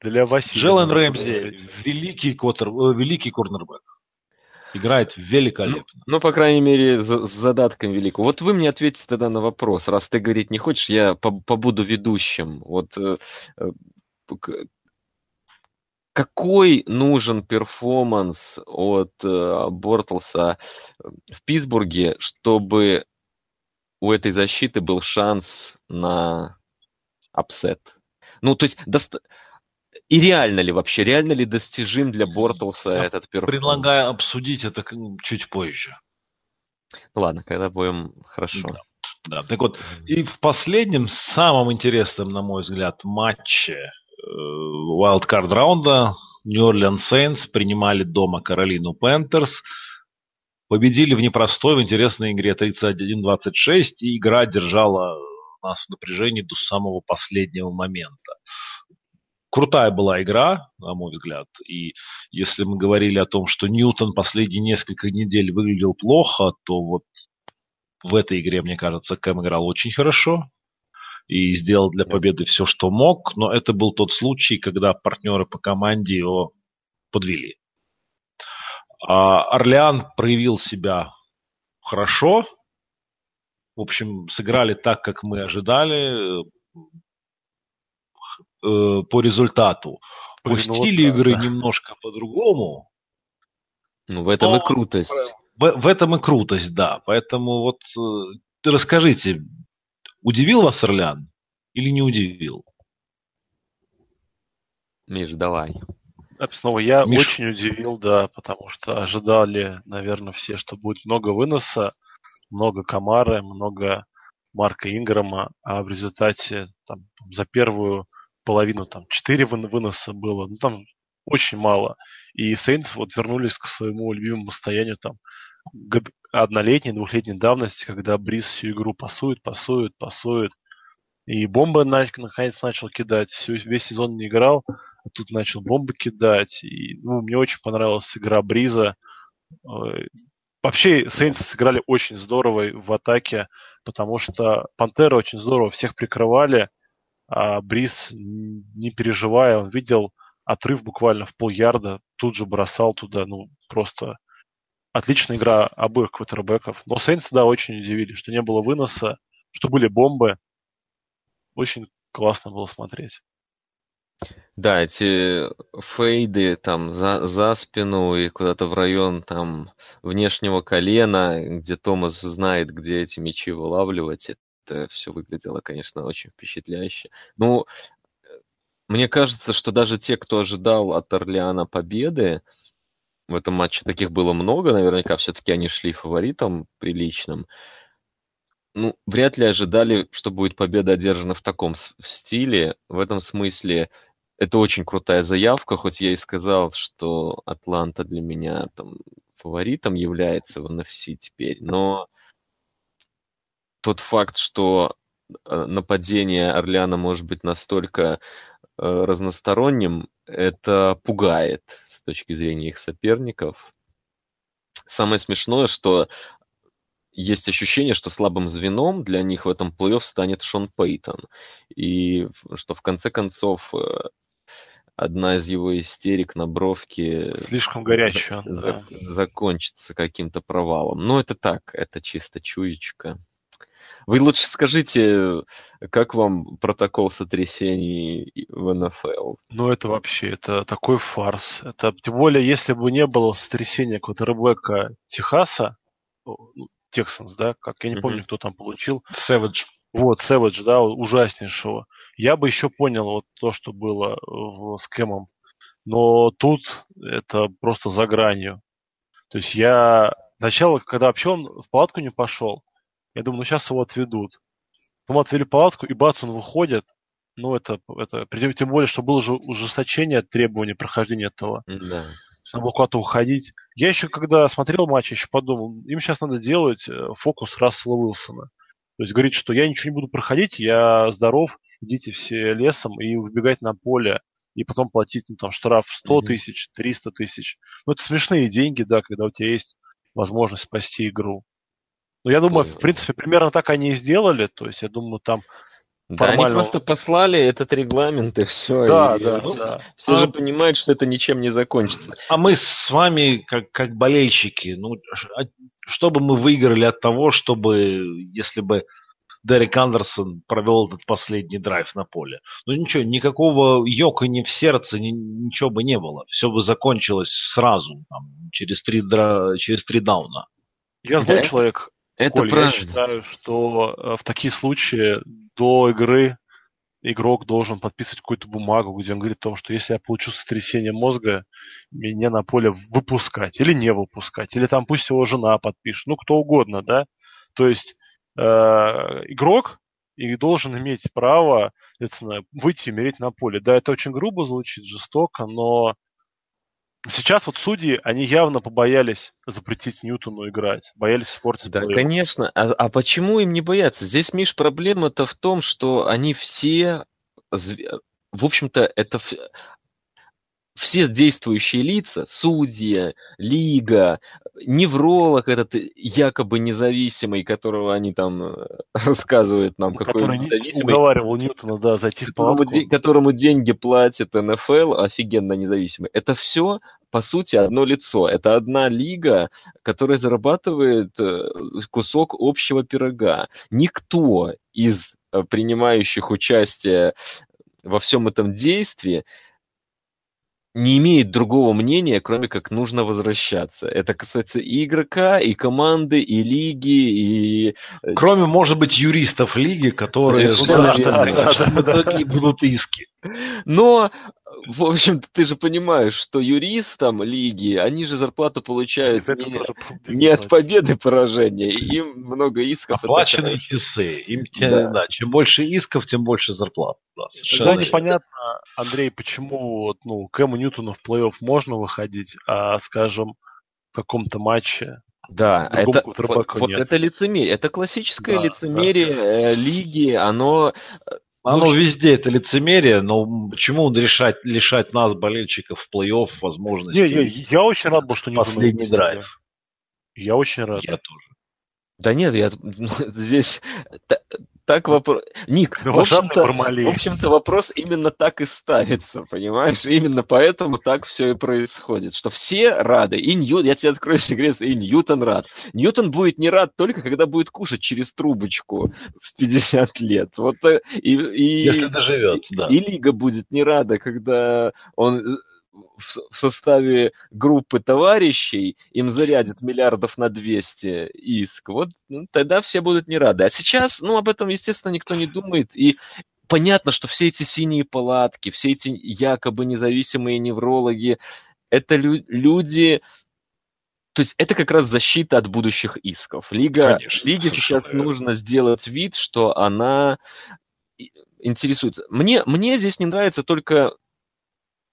Для Василия. Джелен Рэмзи, великий, квотер, э, великий корнербэк. Играет великолепно. Ну, ну, по крайней мере, с задатком великого. Вот вы мне ответите тогда на вопрос. Раз ты говорить не хочешь, я побуду ведущим. Вот э, э, какой нужен перформанс от э, Бортлса в Питтсбурге, чтобы у этой защиты был шанс на upset? Ну, то есть, доста... и реально ли вообще, реально ли достижим для Бортлса Я этот перформанс? Предлагаю обсудить это чуть позже. Ладно, когда будем хорошо. Да. Да, так вот, и в последнем, самом интересном, на мой взгляд, матче wildcard раунда New Orleans Saints принимали дома Каролину Пентерс. Победили в непростой, в интересной игре 31-26, и игра держала нас в напряжении до самого последнего момента. Крутая была игра, на мой взгляд. И если мы говорили о том, что Ньютон последние несколько недель выглядел плохо, то вот в этой игре, мне кажется, Кэм играл очень хорошо и сделал для победы все, что мог, но это был тот случай, когда партнеры по команде его подвели. А Орлеан проявил себя хорошо, в общем, сыграли так, как мы ожидали э, по результату. Пустили игры да. немножко по-другому. Ну, в этом но... и крутость. В, в этом и крутость, да. Поэтому вот э, расскажите, Удивил вас Орлеан или не удивил? Миш, давай. Снова я Миш... очень удивил, да, потому что ожидали, наверное, все, что будет много выноса, много Камары, много Марка Инграма, а в результате там, за первую половину там четыре выноса было, ну там очень мало. И Сейнс вот вернулись к своему любимому состоянию там однолетней, двухлетней давности, когда Бриз всю игру пасует, пасует, пасует. И бомбы наконец начал кидать. Всю, весь сезон не играл, а тут начал бомбы кидать. И ну, мне очень понравилась игра Бриза. Вообще, Сейнты сыграли очень здорово в атаке, потому что Пантеры очень здорово всех прикрывали, а Бриз, не переживая, он видел отрыв буквально в полярда, тут же бросал туда, ну, просто отличная игра обоих квотербеков. Но Сейнс, да, очень удивили, что не было выноса, что были бомбы. Очень классно было смотреть. Да, эти фейды там за, за спину и куда-то в район там внешнего колена, где Томас знает, где эти мячи вылавливать, это все выглядело, конечно, очень впечатляюще. Ну, мне кажется, что даже те, кто ожидал от Орлеана победы, в этом матче таких было много, наверняка все-таки они шли фаворитом приличным. Ну, вряд ли ожидали, что будет победа одержана в таком стиле. В этом смысле это очень крутая заявка, хоть я и сказал, что Атланта для меня там фаворитом является в NFC теперь, но тот факт, что э, нападение Орлеана может быть настолько э, разносторонним, это пугает с точки зрения их соперников. Самое смешное, что есть ощущение, что слабым звеном для них в этом плей-офф станет Шон Пейтон. И что в конце концов э, одна из его истерик на бровке... Слишком горячая. За, да. Закончится каким-то провалом. Но это так, это чисто чуечка. Вы лучше скажите, как вам протокол сотрясений в НФЛ? Ну, это вообще, это такой фарс. Это, тем более, если бы не было сотрясения квотербека Техаса, ну, Тексанс, да, как я не mm-hmm. помню, кто там получил. Сэвидж. Вот, Сэвидж, да, ужаснейшего. Я бы еще понял вот то, что было в, с Кэмом. Но тут это просто за гранью. То есть я... Сначала, когда вообще он в палатку не пошел, я думаю, ну сейчас его отведут. Потом отвели палатку, и бац, он выходит. Ну, это, это тем более, что было же ужесточение требований прохождения этого. Да. Надо было куда-то уходить. Я еще, когда смотрел матч, еще подумал, им сейчас надо делать э, фокус Рассела Уилсона. То есть говорить, что я ничего не буду проходить, я здоров, идите все лесом и выбегать на поле, и потом платить ну, там штраф 100 mm-hmm. тысяч, 300 тысяч. Ну, это смешные деньги, да, когда у тебя есть возможность спасти игру. Но я думаю, в принципе, примерно так они и сделали. То есть, я думаю, там да, формально... они просто послали этот регламент и все. Да, и да, все, да. Все а... же понимают, что это ничем не закончится. А мы с вами, как, как болельщики, ну, а что бы мы выиграли от того, чтобы, если бы Дерек Андерсон провел этот последний драйв на поле. Ну ничего, никакого йока ни в сердце, ни, ничего бы не было. Все бы закончилось сразу, там, через, три, через три дауна. Я злой да? человек, это Коль, правильно. я считаю, что э, в такие случаи до игры игрок должен подписывать какую-то бумагу, где он говорит о том, что если я получу сотрясение мозга, меня на поле выпускать или не выпускать, или там пусть его жена подпишет, ну кто угодно, да. То есть э, игрок и должен иметь право, соответственно, выйти и умереть на поле. Да, это очень грубо звучит, жестоко, но Сейчас вот судьи, они явно побоялись запретить Ньютону играть, боялись испортить Да, плей конечно. А, а почему им не бояться? Здесь, Миш, проблема-то в том, что они все, в общем-то, это все действующие лица, судья, лига, невролог этот якобы независимый, которого они там э, рассказывают нам, какой он независимый. уговаривал Ньютона, да, зайти в которому, де- которому деньги платит НФЛ, офигенно независимый. Это все, по сути, одно лицо. Это одна лига, которая зарабатывает э, кусок общего пирога. Никто из э, принимающих участие во всем этом действии не имеет другого мнения, кроме как нужно возвращаться. Это касается и игрока, и команды, и лиги, и... Э, кроме, может быть, юристов лиги, которые да, да, да, да, да. будут иски. Но в общем-то, ты же понимаешь, что юристам лиги, они же зарплату получают не, не от победы поражения, им много исков. Оплаченные это... часы. Им, да. Да, чем больше исков, тем больше зарплат. Да, Тогда непонятно, Андрей, почему вот, ну, Кэму Ньютону в плей-офф можно выходить, а, скажем, в каком-то матче да, это, вот, вот это лицемерие, это классическое да, лицемерие да. Э, лиги, оно э, оно общем... везде, это лицемерие, но почему он решать, лишать нас, болельщиков, в плей-офф возможности? Не, я, я очень рад был, что не Последний драйв. Я очень рад. Я тоже. Да нет, я ну, здесь так вопрос... Ник, в общем-то, в общем-то вопрос именно так и ставится, понимаешь? Именно поэтому так все и происходит, что все рады, и Ньютон, я тебе открою секрет, и Ньютон рад. Ньютон будет не рад только, когда будет кушать через трубочку в 50 лет. Вот, э, и, и, Если доживет, да. И Лига будет не рада, когда он э, в составе группы товарищей им зарядят миллиардов на 200 иск, вот ну, тогда все будут не рады. А сейчас, ну, об этом, естественно, никто не думает. И понятно, что все эти синие палатки, все эти якобы независимые неврологи, это лю- люди, то есть это как раз защита от будущих исков. Лига, Конечно, Лиге сейчас верно. нужно сделать вид, что она интересуется. Мне, мне здесь не нравится только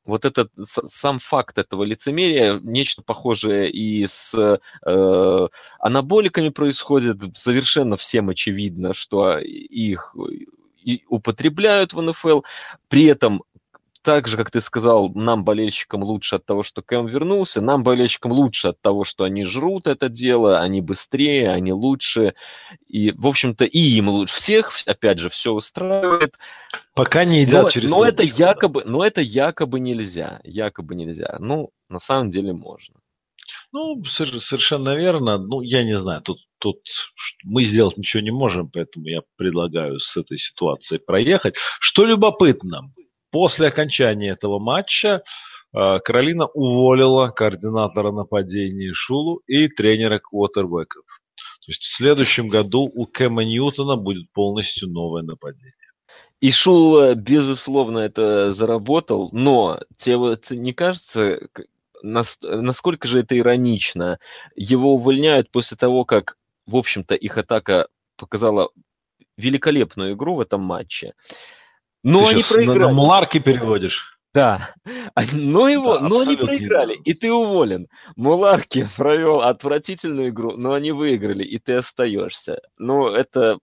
вот этот сам факт этого лицемерия, нечто похожее и с э, анаболиками происходит, совершенно всем очевидно, что их и употребляют в НФЛ, при этом так же, как ты сказал, нам, болельщикам, лучше от того, что Кэм вернулся, нам, болельщикам, лучше от того, что они жрут это дело, они быстрее, они лучше, и, в общем-то, и им лучше. Всех, опять же, все устраивает. Пока не едят но, через но это якобы, Но это якобы нельзя, якобы нельзя. Ну, на самом деле можно. Ну, совершенно верно. Ну, я не знаю, тут, тут мы сделать ничего не можем, поэтому я предлагаю с этой ситуацией проехать. Что любопытно, После окончания этого матча э, Каролина уволила координатора нападений Шулу и тренера квотербеков. То есть в следующем году у Кэма Ньютона будет полностью новое нападение. И Шул, э, безусловно, это заработал, но тебе вот не кажется, насколько же это иронично? Его увольняют после того, как, в общем-то, их атака показала великолепную игру в этом матче. Но Ты они проиграли. На, на Муларки переводишь. Да. Но его, да, но они проиграли, и ты уволен. Муларки провел отвратительную игру, но они выиграли, и ты остаешься. Ну, это...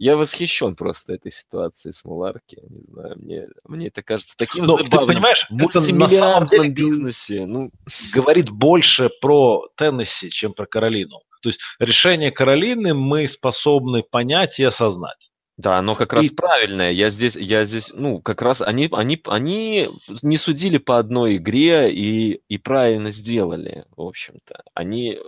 Я восхищен просто этой ситуацией с Муларки. Не знаю, мне, мне это кажется таким но, забавным. Ты понимаешь, это на самом деле бизнесе. Ну... Говорит больше про Теннесси, чем про Каролину. То есть решение Каролины мы способны понять и осознать. Да, оно как раз и... правильное. Я здесь, я здесь, ну, как раз они, они, они не судили по одной игре и, и правильно сделали, в общем-то. Они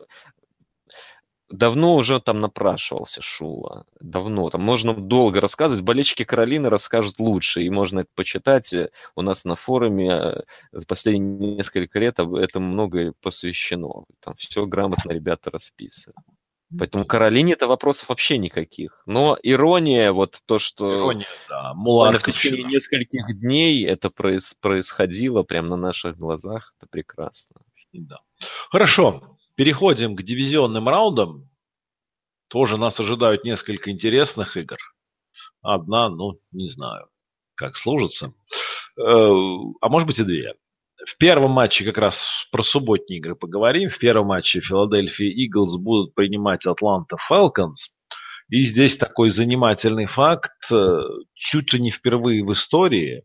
давно уже там напрашивался Шула. Давно. Там можно долго рассказывать. Болельщики Каролины расскажут лучше. И можно это почитать. У нас на форуме э, за последние несколько лет этому многое посвящено. Там все грамотно ребята расписывают. Поэтому Каролине это вопросов вообще никаких. Но ирония, вот то, что ирония, да. в течение нескольких дней это проис- происходило прямо на наших глазах, это прекрасно. Да. Хорошо, переходим к дивизионным раундам. Тоже нас ожидают несколько интересных игр. Одна, ну, не знаю, как сложится. Э, а может быть и две. В первом матче как раз про субботние игры поговорим. В первом матче Филадельфия Иглс будут принимать Атланта Фалконс. И здесь такой занимательный факт. Э, чуть ли не впервые в истории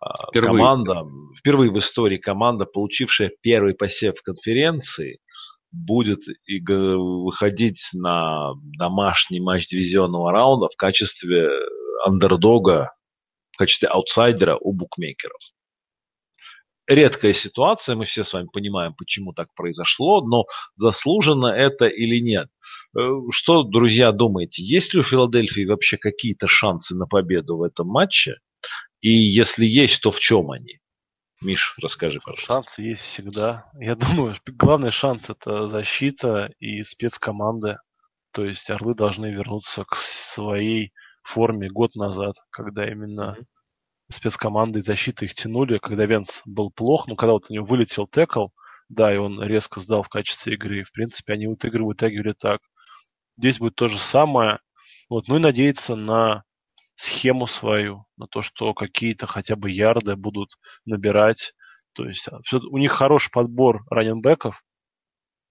а, впервые. команда, впервые в истории команда, получившая первый посев в конференции, будет выходить на домашний матч дивизионного раунда в качестве андердога, в качестве аутсайдера у букмекеров редкая ситуация, мы все с вами понимаем, почему так произошло, но заслуженно это или нет. Э, что, друзья, думаете, есть ли у Филадельфии вообще какие-то шансы на победу в этом матче? И если есть, то в чем они? Миш, расскажи, пожалуйста. Шансы есть всегда. Я думаю, главный шанс это защита и спецкоманды. То есть Орлы должны вернуться к своей форме год назад, когда именно mm-hmm спецкоманды защиты их тянули, когда Венц был плох, но когда вот у него вылетел текл, да, и он резко сдал в качестве игры, в принципе, они вот игры вытягивали так. Здесь будет то же самое. Вот, ну и надеяться на схему свою, на то, что какие-то хотя бы ярды будут набирать. То есть а, все, у них хороший подбор раннинбеков,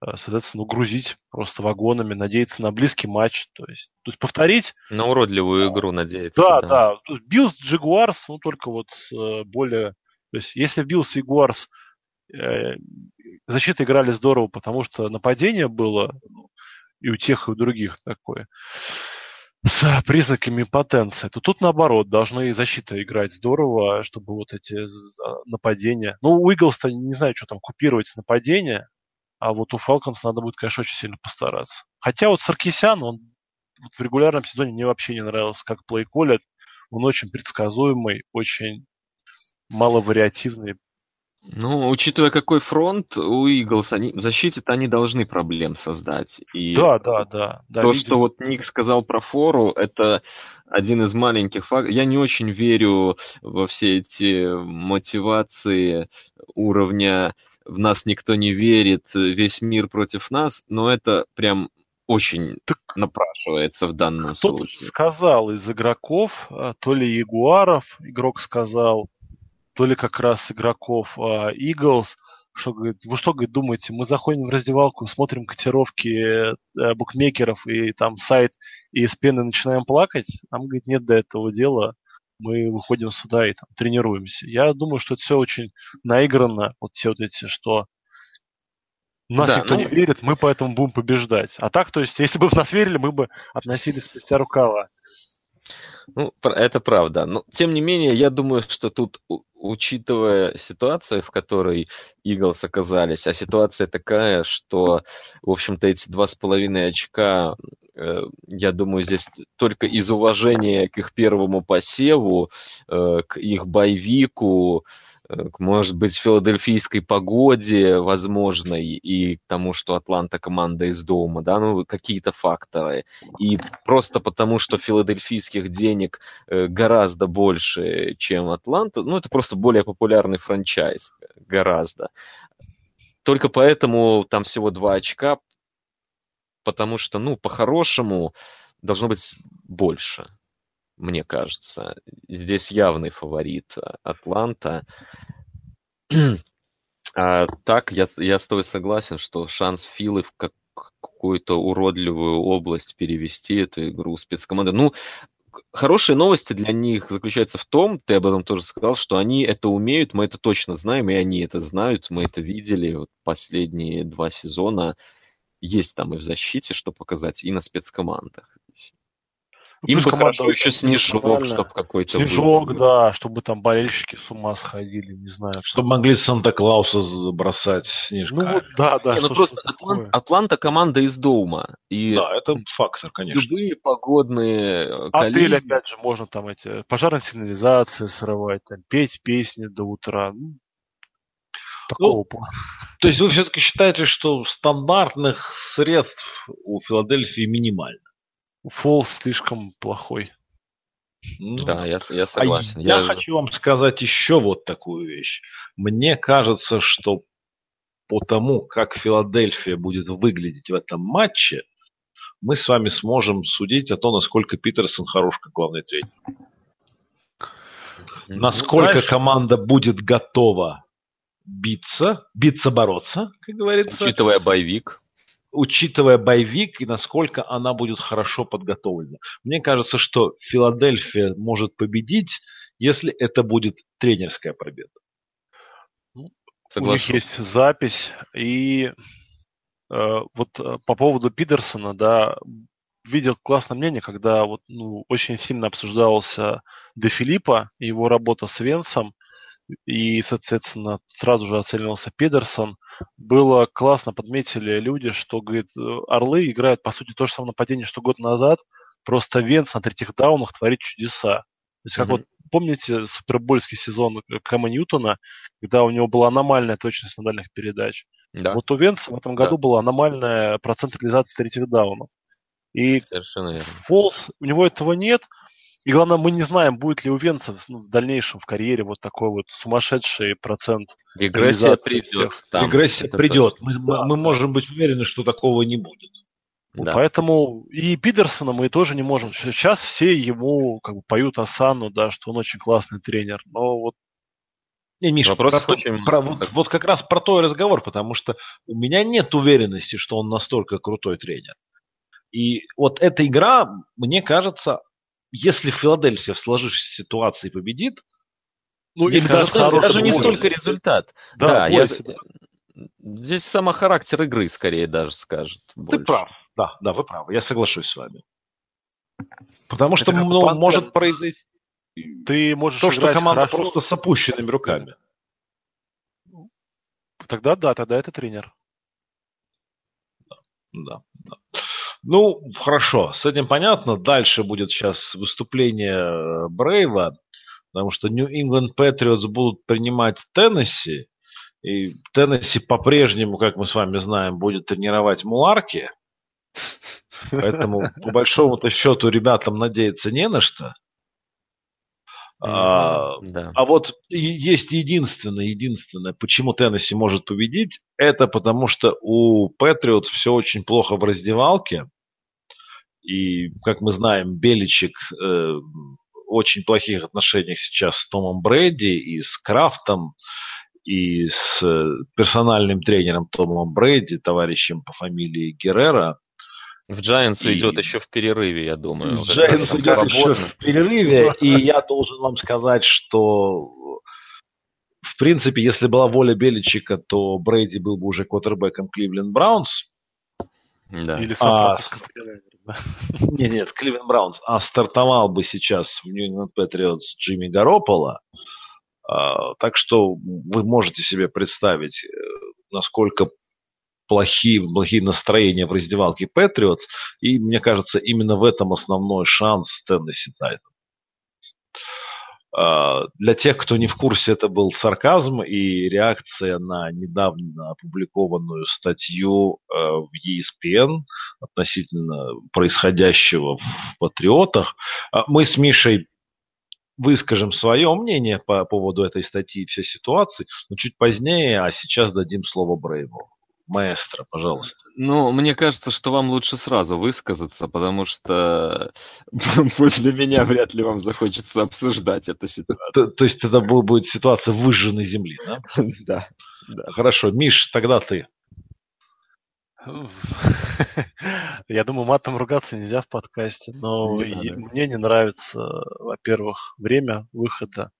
соответственно, ну, грузить просто вагонами, надеяться на близкий матч. То есть, то есть повторить... На уродливую игру надеяться. Да, да. да. Биллс, Джегуарс, ну, только вот э, более... То есть, если Биллс и Джегуарс э, защиты играли здорово, потому что нападение было, ну, и у тех, и у других такое с признаками импотенции, то тут наоборот, должны защита играть здорово, чтобы вот эти а, нападения... Ну, у Иглс-то не знаю, что там, купировать нападения, а вот у Фалконс надо будет, конечно, очень сильно постараться. Хотя вот Саркисян, он вот в регулярном сезоне мне вообще не нравился, как play caller. Он очень предсказуемый, очень маловариативный. Ну, учитывая, какой фронт у Иглс, они, в защите-то они должны проблем создать. И да, да, да. да то, видимо. что вот Ник сказал про фору, это один из маленьких фактов. Я не очень верю во все эти мотивации уровня в нас никто не верит, весь мир против нас, но это прям очень так напрашивается в данном кто случае. сказал из игроков, а, то ли Ягуаров игрок сказал, то ли как раз игроков Eagles, что говорит, вы что, говорит, думаете, мы заходим в раздевалку, смотрим котировки э, букмекеров и там сайт и с пены начинаем плакать? Нам, говорит, нет до этого дела мы выходим сюда и там, тренируемся. Я думаю, что это все очень наигранно, вот все вот эти, что нас да, никто ну... не верит, мы поэтому будем побеждать. А так, то есть, если бы в нас верили, мы бы относились спустя рукава. Ну, это правда. Но, тем не менее, я думаю, что тут, учитывая ситуацию, в которой Иглс оказались, а ситуация такая, что, в общем-то, эти два с половиной очка Э, я думаю, здесь только из уважения к их первому посеву, э, к их боевику, э, может быть, филадельфийской погоде возможной и к тому, что Атланта команда из дома, да, ну, какие-то факторы. И просто потому, что филадельфийских денег гораздо больше, чем Атланта, ну, это просто более популярный франчайз, гораздо. Только поэтому там всего два очка, потому что, ну, по-хорошему должно быть больше, мне кажется. Здесь явный фаворит Атланта. А так, я, я с тобой согласен, что шанс Филы в как, какую-то уродливую область перевести эту игру спецкоманды. Ну, хорошие новости для них заключаются в том, ты об этом тоже сказал, что они это умеют, мы это точно знаем, и они это знают, мы это видели вот последние два сезона есть там и в защите, что показать, и на спецкомандах. Ну, Им бы хорошо еще снежок, чтобы какой-то Снежок, был. да, чтобы там болельщики с ума сходили, не знаю. Чтобы могли Санта-Клауса забросать снежка. Ну вот, да, да. Не, ну просто Атланта, Атланта команда из дома. И да, это фактор, конечно. Любые погодные Отель, опять же, можно там эти пожарные сигнализации срывать, там, петь песни до утра. Ну, такого ну, плана. То есть вы все-таки считаете, что стандартных средств у Филадельфии минимально? Фол слишком плохой. Ну, да, я, я согласен. А я, я хочу вам сказать еще вот такую вещь. Мне кажется, что по тому, как Филадельфия будет выглядеть в этом матче, мы с вами сможем судить о том, насколько Питерсон хорош как главный тренер. Ну, насколько знаешь, команда будет готова биться, биться, бороться, как говорится. Учитывая боевик. Учитывая боевик и насколько она будет хорошо подготовлена. Мне кажется, что Филадельфия может победить, если это будет тренерская победа. Ну, у них есть запись. И э, вот э, по поводу Пидерсона, да, видел классное мнение, когда вот, ну, очень сильно обсуждался Де Филиппа и его работа с Венсом и, соответственно, сразу же оценивался Педерсон. Было классно, подметили люди, что, говорит, Орлы играют, по сути, то же самое нападение, что год назад, просто Венс на третьих даунах творит чудеса. То есть, как mm-hmm. вот помните супербольский сезон Кэма Ньютона, когда у него была аномальная точность на дальних передач? Да. Вот у Венса в этом году да. была аномальная процент реализации третьих даунов. И Фолс, у него этого нет, и главное, мы не знаем, будет ли у Венцев ну, в дальнейшем в карьере вот такой вот сумасшедший процент. Регрессия придет. Там. Регрессия придет. Мы, да. мы можем быть уверены, что такого не будет. Да. Поэтому и Пидерсона мы тоже не можем. Сейчас все ему как бы поют Асану, да, что он очень классный тренер. Но вот не, Миша, Вопрос про, очень... про, вот, вот как раз про то и разговор, потому что у меня нет уверенности, что он настолько крутой тренер. И вот эта игра, мне кажется, если Филадельфия в сложившейся ситуации победит, ну, или даже, даже не столько результат. Да, да я, здесь сама характер игры скорее даже скажет. Больше. Ты прав. Да, да, вы правы, я соглашусь с вами. Потому что ну, может произойти ты можешь то, что команда хорошо... просто с опущенными руками. Тогда да, тогда это тренер. Да, да. Ну, хорошо, с этим понятно. Дальше будет сейчас выступление э, Брейва, потому что New England Patriots будут принимать Теннесси. И Теннесси по-прежнему, как мы с вами знаем, будет тренировать Муларки. Поэтому, по большому-то счету, ребятам надеяться не на что. А, да. а вот есть единственное, единственное, почему Теннесси может победить, это потому что у Патриот все очень плохо в раздевалке. И, как мы знаем, Беличик э, очень плохих отношениях сейчас с Томом Брэди и с Крафтом, и с э, персональным тренером Томом Брэди, товарищем по фамилии Геррера. В Giants и... идет еще в перерыве, я думаю. В Giants идет еще в перерыве, и я должен вам сказать, что в принципе, если была воля Беличика, то Брейди был бы уже квотербеком Кливленд Браунс. Да. Или Сан-Франциско а... Нет, нет, Кливленд Браунс. А стартовал бы сейчас в England Patriots Джимми Гаропола. А, так что вы можете себе представить, э, насколько плохие, плохие настроения в раздевалке Патриотс. И мне кажется, именно в этом основной шанс Теннесси Тайтан. Для тех, кто не в курсе, это был сарказм и реакция на недавно опубликованную статью э, в ESPN относительно происходящего в Патриотах. А мы с Мишей выскажем свое мнение по поводу этой статьи и всей ситуации, но чуть позднее, а сейчас дадим слово Брейву маэстро, пожалуйста. Ну, мне кажется, что вам лучше сразу высказаться, потому что после меня вряд ли вам захочется обсуждать эту ситуацию. То, то есть это будет ситуация выжженной земли, да? Да. да. Хорошо, Миш, тогда ты. Я думаю, матом ругаться нельзя в подкасте, но не мне не нравится, во-первых, время выхода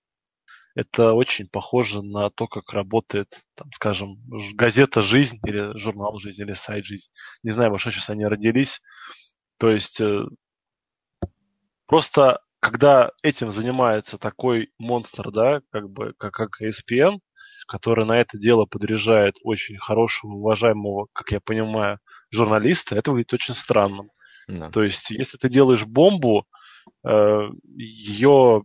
это очень похоже на то, как работает, там, скажем, газета «Жизнь» или журнал «Жизнь» или сайт «Жизнь». Не знаю, во что сейчас они родились. То есть э, просто когда этим занимается такой монстр, да, как бы, как, как ESPN, который на это дело подряжает очень хорошего, уважаемого, как я понимаю, журналиста, это выглядит очень странным. Да. То есть, если ты делаешь бомбу, э, ее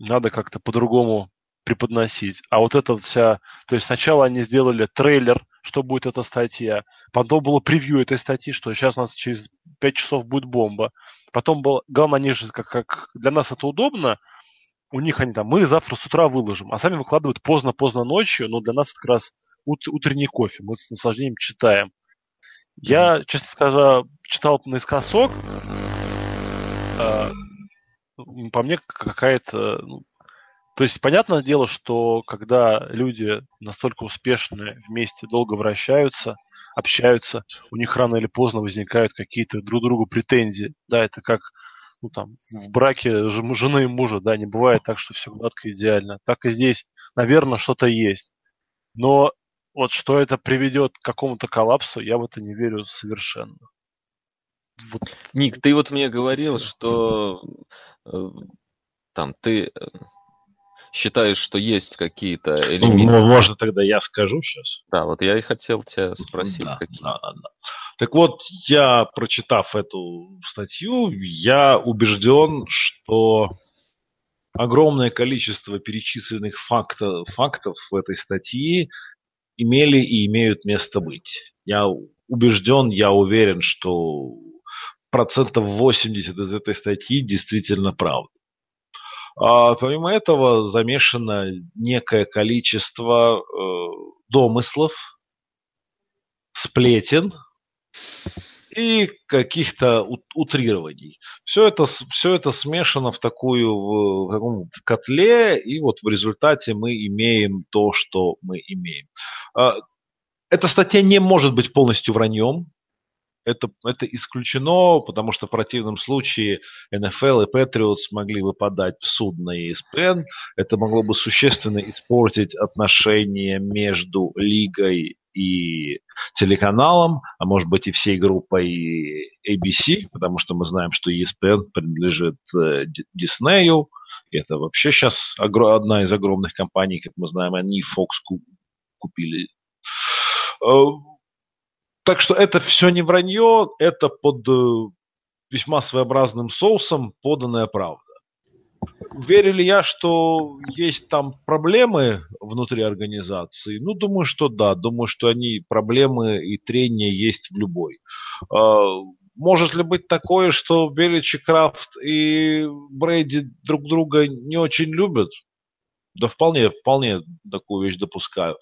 надо как-то по-другому преподносить. А вот эта вся... То есть сначала они сделали трейлер, что будет эта статья. Потом было превью этой статьи, что сейчас у нас через 5 часов будет бомба. Потом было... Главное, они же, как, как для нас это удобно, у них они там, мы завтра с утра выложим, а сами выкладывают поздно-поздно ночью, но для нас это как раз ут, утренний кофе, мы с наслаждением читаем. Я, честно скажу, читал наискосок, э, по мне какая-то ну, то есть, понятное дело, что когда люди настолько успешные вместе долго вращаются, общаются, у них рано или поздно возникают какие-то друг другу претензии. Да, это как ну, там, в браке жены и мужа, да, не бывает так, что все гладко идеально. Так и здесь, наверное, что-то есть. Но вот что это приведет к какому-то коллапсу, я в это не верю совершенно. Вот. Ник, ты вот мне говорил, что э, там ты э, считаешь, что есть какие-то ну, элементы... Ну, можно тогда я скажу сейчас? Да, вот я и хотел тебя спросить, да, какие. Да, да. Так вот, я, прочитав эту статью, я убежден, что огромное количество перечисленных фактов, фактов в этой статье имели и имеют место быть. Я убежден, я уверен, что процентов 80 из этой статьи действительно правда. А помимо этого замешано некое количество э, домыслов, сплетен и каких-то утрирований. Все это, все это смешано в такую в, в котле, и вот в результате мы имеем то, что мы имеем. А, эта статья не может быть полностью враньем, это, это исключено, потому что в противном случае НФЛ и Патриотс могли бы подать в суд на ESPN. Это могло бы существенно испортить отношения между лигой и телеканалам, а может быть и всей группой ABC, потому что мы знаем, что ESPN принадлежит Диснею, и это вообще сейчас одна из огромных компаний, как мы знаем, они Fox купили. Так что это все не вранье, это под весьма своеобразным соусом поданная правда. Верю ли я, что есть там проблемы внутри организации? Ну, думаю, что да. Думаю, что они проблемы и трения есть в любой. А, может ли быть такое, что Беличи Крафт и Брейди друг друга не очень любят? Да вполне, вполне такую вещь допускаю.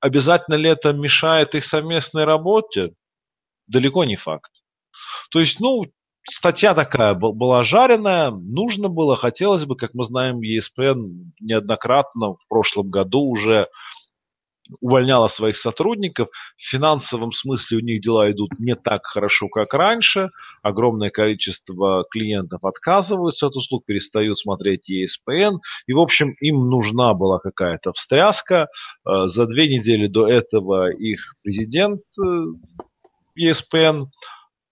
Обязательно ли это мешает их совместной работе? Далеко не факт. То есть, ну, статья такая была жареная, нужно было, хотелось бы, как мы знаем, ESPN неоднократно в прошлом году уже увольняла своих сотрудников. В финансовом смысле у них дела идут не так хорошо, как раньше. Огромное количество клиентов отказываются от услуг, перестают смотреть ESPN. И, в общем, им нужна была какая-то встряска. Э, за две недели до этого их президент э, ESPN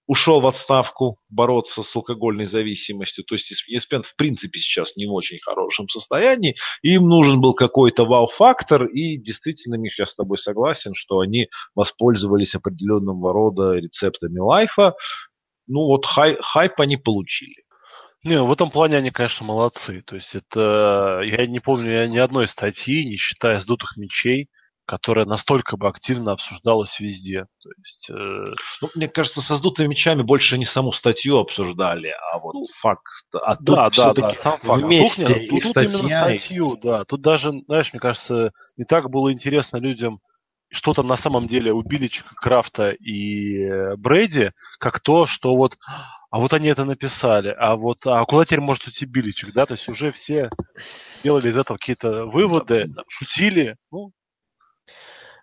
ушел в отставку бороться с алкогольной зависимостью. То есть ESPN в принципе сейчас не в очень хорошем состоянии. Им нужен был какой-то вау-фактор. И действительно, Миш, я с тобой согласен, что они воспользовались определенного рода рецептами лайфа. Ну вот хай, хайп они получили. Не, в этом плане они, конечно, молодцы. То есть это, я не помню ни одной статьи, не считая сдутых мечей, которая настолько бы активно обсуждалась везде. То есть, э... ну, мне кажется, со сдутыми мечами больше не саму статью обсуждали, а вот ну, факт. А да, да, да, сам факт. Вместе тут, тут, тут статья... именно статью, да. Тут даже, знаешь, мне кажется, не так было интересно людям, что там на самом деле у Биличика, Крафта и э, Брейди, как то, что вот а вот они это написали, а вот а куда теперь может уйти Биличик, да, то есть уже все делали из этого какие-то выводы, шутили, ну,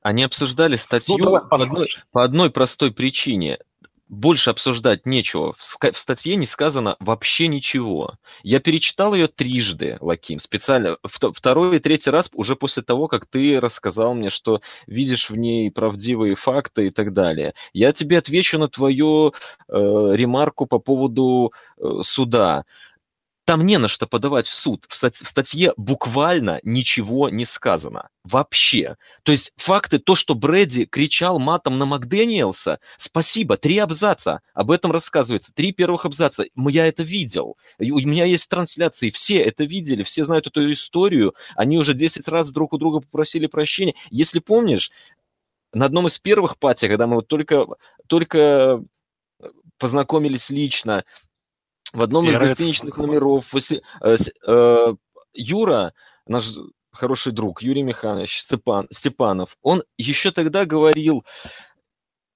они обсуждали статью ну, по, одной, по одной простой причине. Больше обсуждать нечего. В статье не сказано вообще ничего. Я перечитал ее трижды, Лаким, специально. Второй и третий раз уже после того, как ты рассказал мне, что видишь в ней правдивые факты и так далее. Я тебе отвечу на твою э, ремарку по поводу э, суда. Там не на что подавать в суд. В статье буквально ничего не сказано. Вообще. То есть факты, то, что Брэди кричал матом на Макдэниелса, спасибо, три абзаца. Об этом рассказывается. Три первых абзаца. Я это видел. У меня есть трансляции. Все это видели, все знают эту историю. Они уже 10 раз друг у друга попросили прощения. Если помнишь, на одном из первых пати, когда мы вот только, только познакомились лично, в одном из гостиничных номеров э, э, Юра, наш хороший друг, Юрий Михайлович Степан, Степанов, он еще тогда говорил,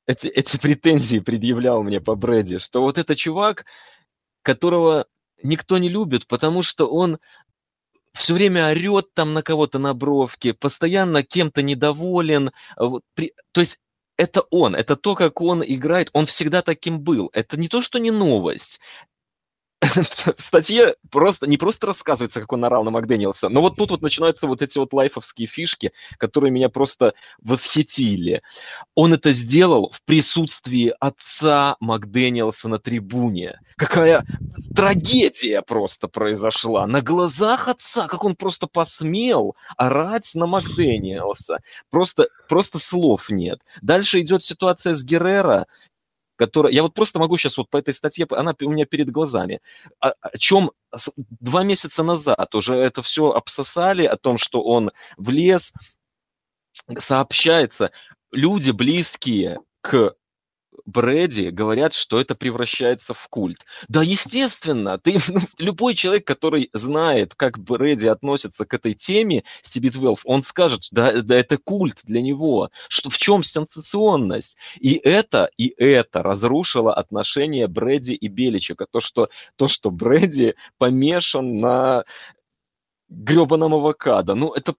эти, эти претензии предъявлял мне по Брэди, что вот это чувак, которого никто не любит, потому что он все время орет там на кого-то на бровке, постоянно кем-то недоволен. Вот, при, то есть это он, это то, как он играет, он всегда таким был. Это не то, что не новость, в статье просто, не просто рассказывается, как он орал на Макдэниелса, но вот тут вот начинаются вот эти вот лайфовские фишки, которые меня просто восхитили. Он это сделал в присутствии отца Макдэниелса на трибуне. Какая трагедия просто произошла. На глазах отца, как он просто посмел орать на Макдэниелса. Просто, просто слов нет. Дальше идет ситуация с Геррера, которая... Я вот просто могу сейчас вот по этой статье, она у меня перед глазами. О, о чем два месяца назад уже это все обсосали, о том, что он влез, сообщается. Люди, близкие к Брэди говорят, что это превращается в культ. Да, естественно, ты, ну, любой человек, который знает, как Брэди относится к этой теме, Стиби 12, он скажет, да, да это культ для него. Что, в чем сенсационность? И это, и это разрушило отношения Брэди и Беличика. То, что, то, что Брэди помешан на гребаном авокадо. Ну, это...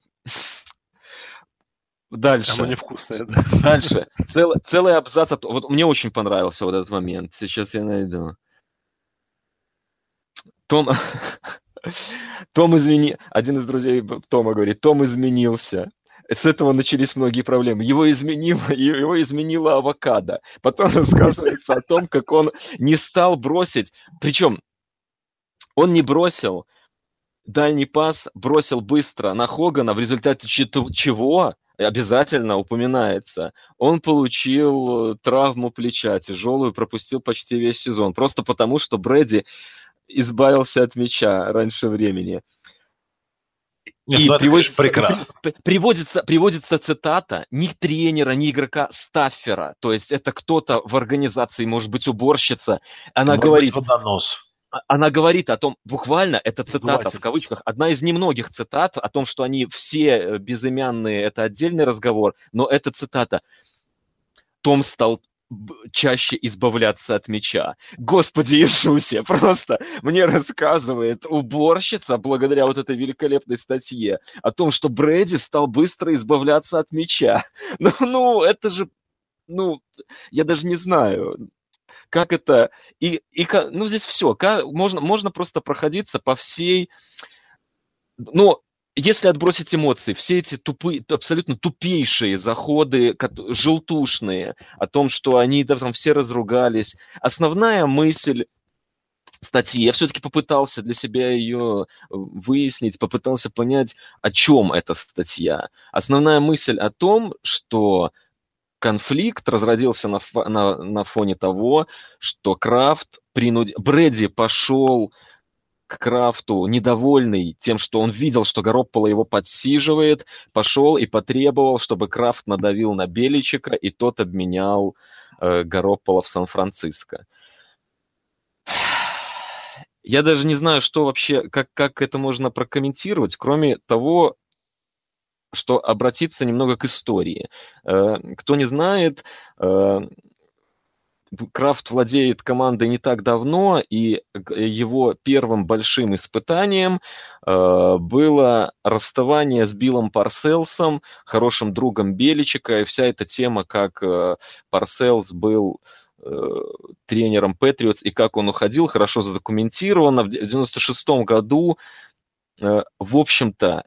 Дальше. Оно невкусное, да. Дальше. Цел, целый абзац. От... Вот мне очень понравился вот этот момент. Сейчас я найду. Том... Том измени... Один из друзей Тома говорит, Том изменился. с этого начались многие проблемы. Его изменило, его изменило авокадо. Потом рассказывается о том, как он не стал бросить. Причем он не бросил дальний пас, бросил быстро на Хогана, в результате чего обязательно упоминается. Он получил травму плеча тяжелую, пропустил почти весь сезон. Просто потому, что Брэди избавился от мяча раньше времени. Нет, и ну, приводится, прекрасно. Приводится, приводится цитата ни тренера, ни игрока Стаффера. То есть это кто-то в организации, может быть, уборщица. Она может говорит... Быть, она говорит о том, буквально, это цитата в кавычках, одна из немногих цитат о том, что они все э, безымянные, это отдельный разговор, но это цитата. Том стал чаще избавляться от меча. Господи Иисусе, просто мне рассказывает уборщица, благодаря вот этой великолепной статье, о том, что Брэди стал быстро избавляться от меча. Ну, ну это же, ну, я даже не знаю, как это... И, и, ну, здесь все. Можно, можно просто проходиться по всей... Ну, если отбросить эмоции, все эти тупые, абсолютно тупейшие заходы, желтушные, о том, что они да, там все разругались, основная мысль статьи, я все-таки попытался для себя ее выяснить, попытался понять, о чем эта статья. Основная мысль о том, что конфликт разродился на, на, на фоне того, что Крафт принудил... Брэди пошел к Крафту, недовольный тем, что он видел, что Garoppolo его подсиживает, пошел и потребовал, чтобы Крафт надавил на Беличика, и тот обменял э, Garoppolo в Сан-Франциско. Я даже не знаю, что вообще, как, как это можно прокомментировать, кроме того, что обратиться немного к истории. Э, кто не знает, э, Крафт владеет командой не так давно, и его первым большим испытанием э, было расставание с Биллом Парселсом, хорошим другом Беличика, и вся эта тема, как Парселс был тренером Патриотс и как он уходил, хорошо задокументировано. В 96 году, в общем-то,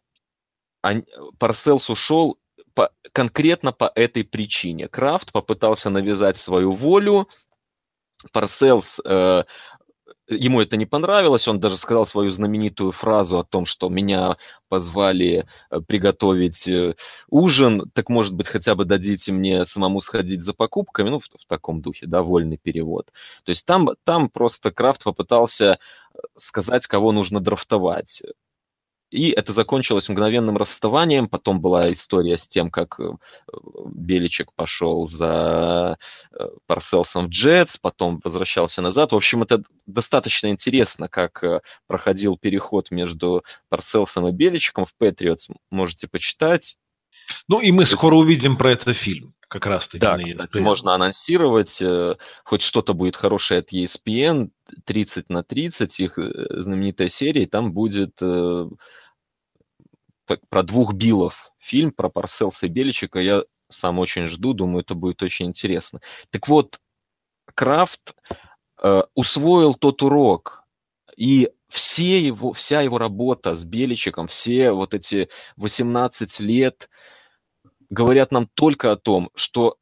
Парселс ушел по, конкретно по этой причине. Крафт попытался навязать свою волю, Парселс э, ему это не понравилось, он даже сказал свою знаменитую фразу о том, что меня позвали э, приготовить э, ужин, так может быть хотя бы дадите мне самому сходить за покупками, ну в, в таком духе, довольный перевод. То есть там, там просто Крафт попытался э, сказать, кого нужно драфтовать. И это закончилось мгновенным расставанием. Потом была история с тем, как э, Беличек пошел за э, Парселсом в Джетс, потом возвращался назад. В общем, это достаточно интересно, как э, проходил переход между Парселсом и Беличеком в Патриотс. Можете почитать. Ну и мы скоро увидим про это фильм как раз таки. Да, кстати, можно анонсировать, хоть что-то будет хорошее от ESPN, 30 на 30, их знаменитая серия, там будет про двух Биллов фильм, про Парселса и Беличика. Я сам очень жду, думаю, это будет очень интересно. Так вот, Крафт э, усвоил тот урок, и все его, вся его работа с Беличиком, все вот эти 18 лет говорят нам только о том, что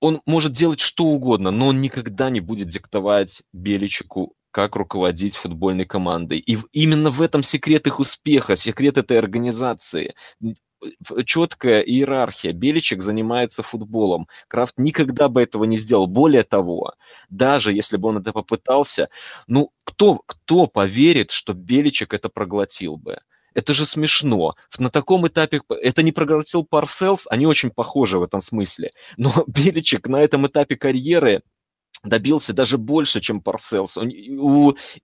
он может делать что угодно, но он никогда не будет диктовать Беличику как руководить футбольной командой. И именно в этом секрет их успеха, секрет этой организации. Четкая иерархия. Беличек занимается футболом. Крафт никогда бы этого не сделал. Более того, даже если бы он это попытался, ну, кто, кто поверит, что Беличек это проглотил бы? Это же смешно. На таком этапе, это не проглотил Парселс, они очень похожи в этом смысле. Но Беличек на этом этапе карьеры добился даже больше, чем Парселс.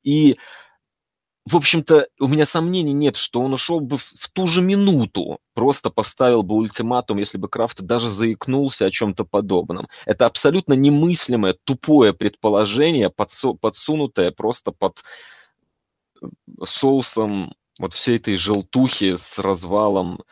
И, в общем-то, у меня сомнений нет, что он ушел бы в ту же минуту, просто поставил бы ультиматум, если бы Крафт даже заикнулся о чем-то подобном. Это абсолютно немыслимое, тупое предположение, подсу подсунутое просто под соусом вот всей этой желтухи с развалом.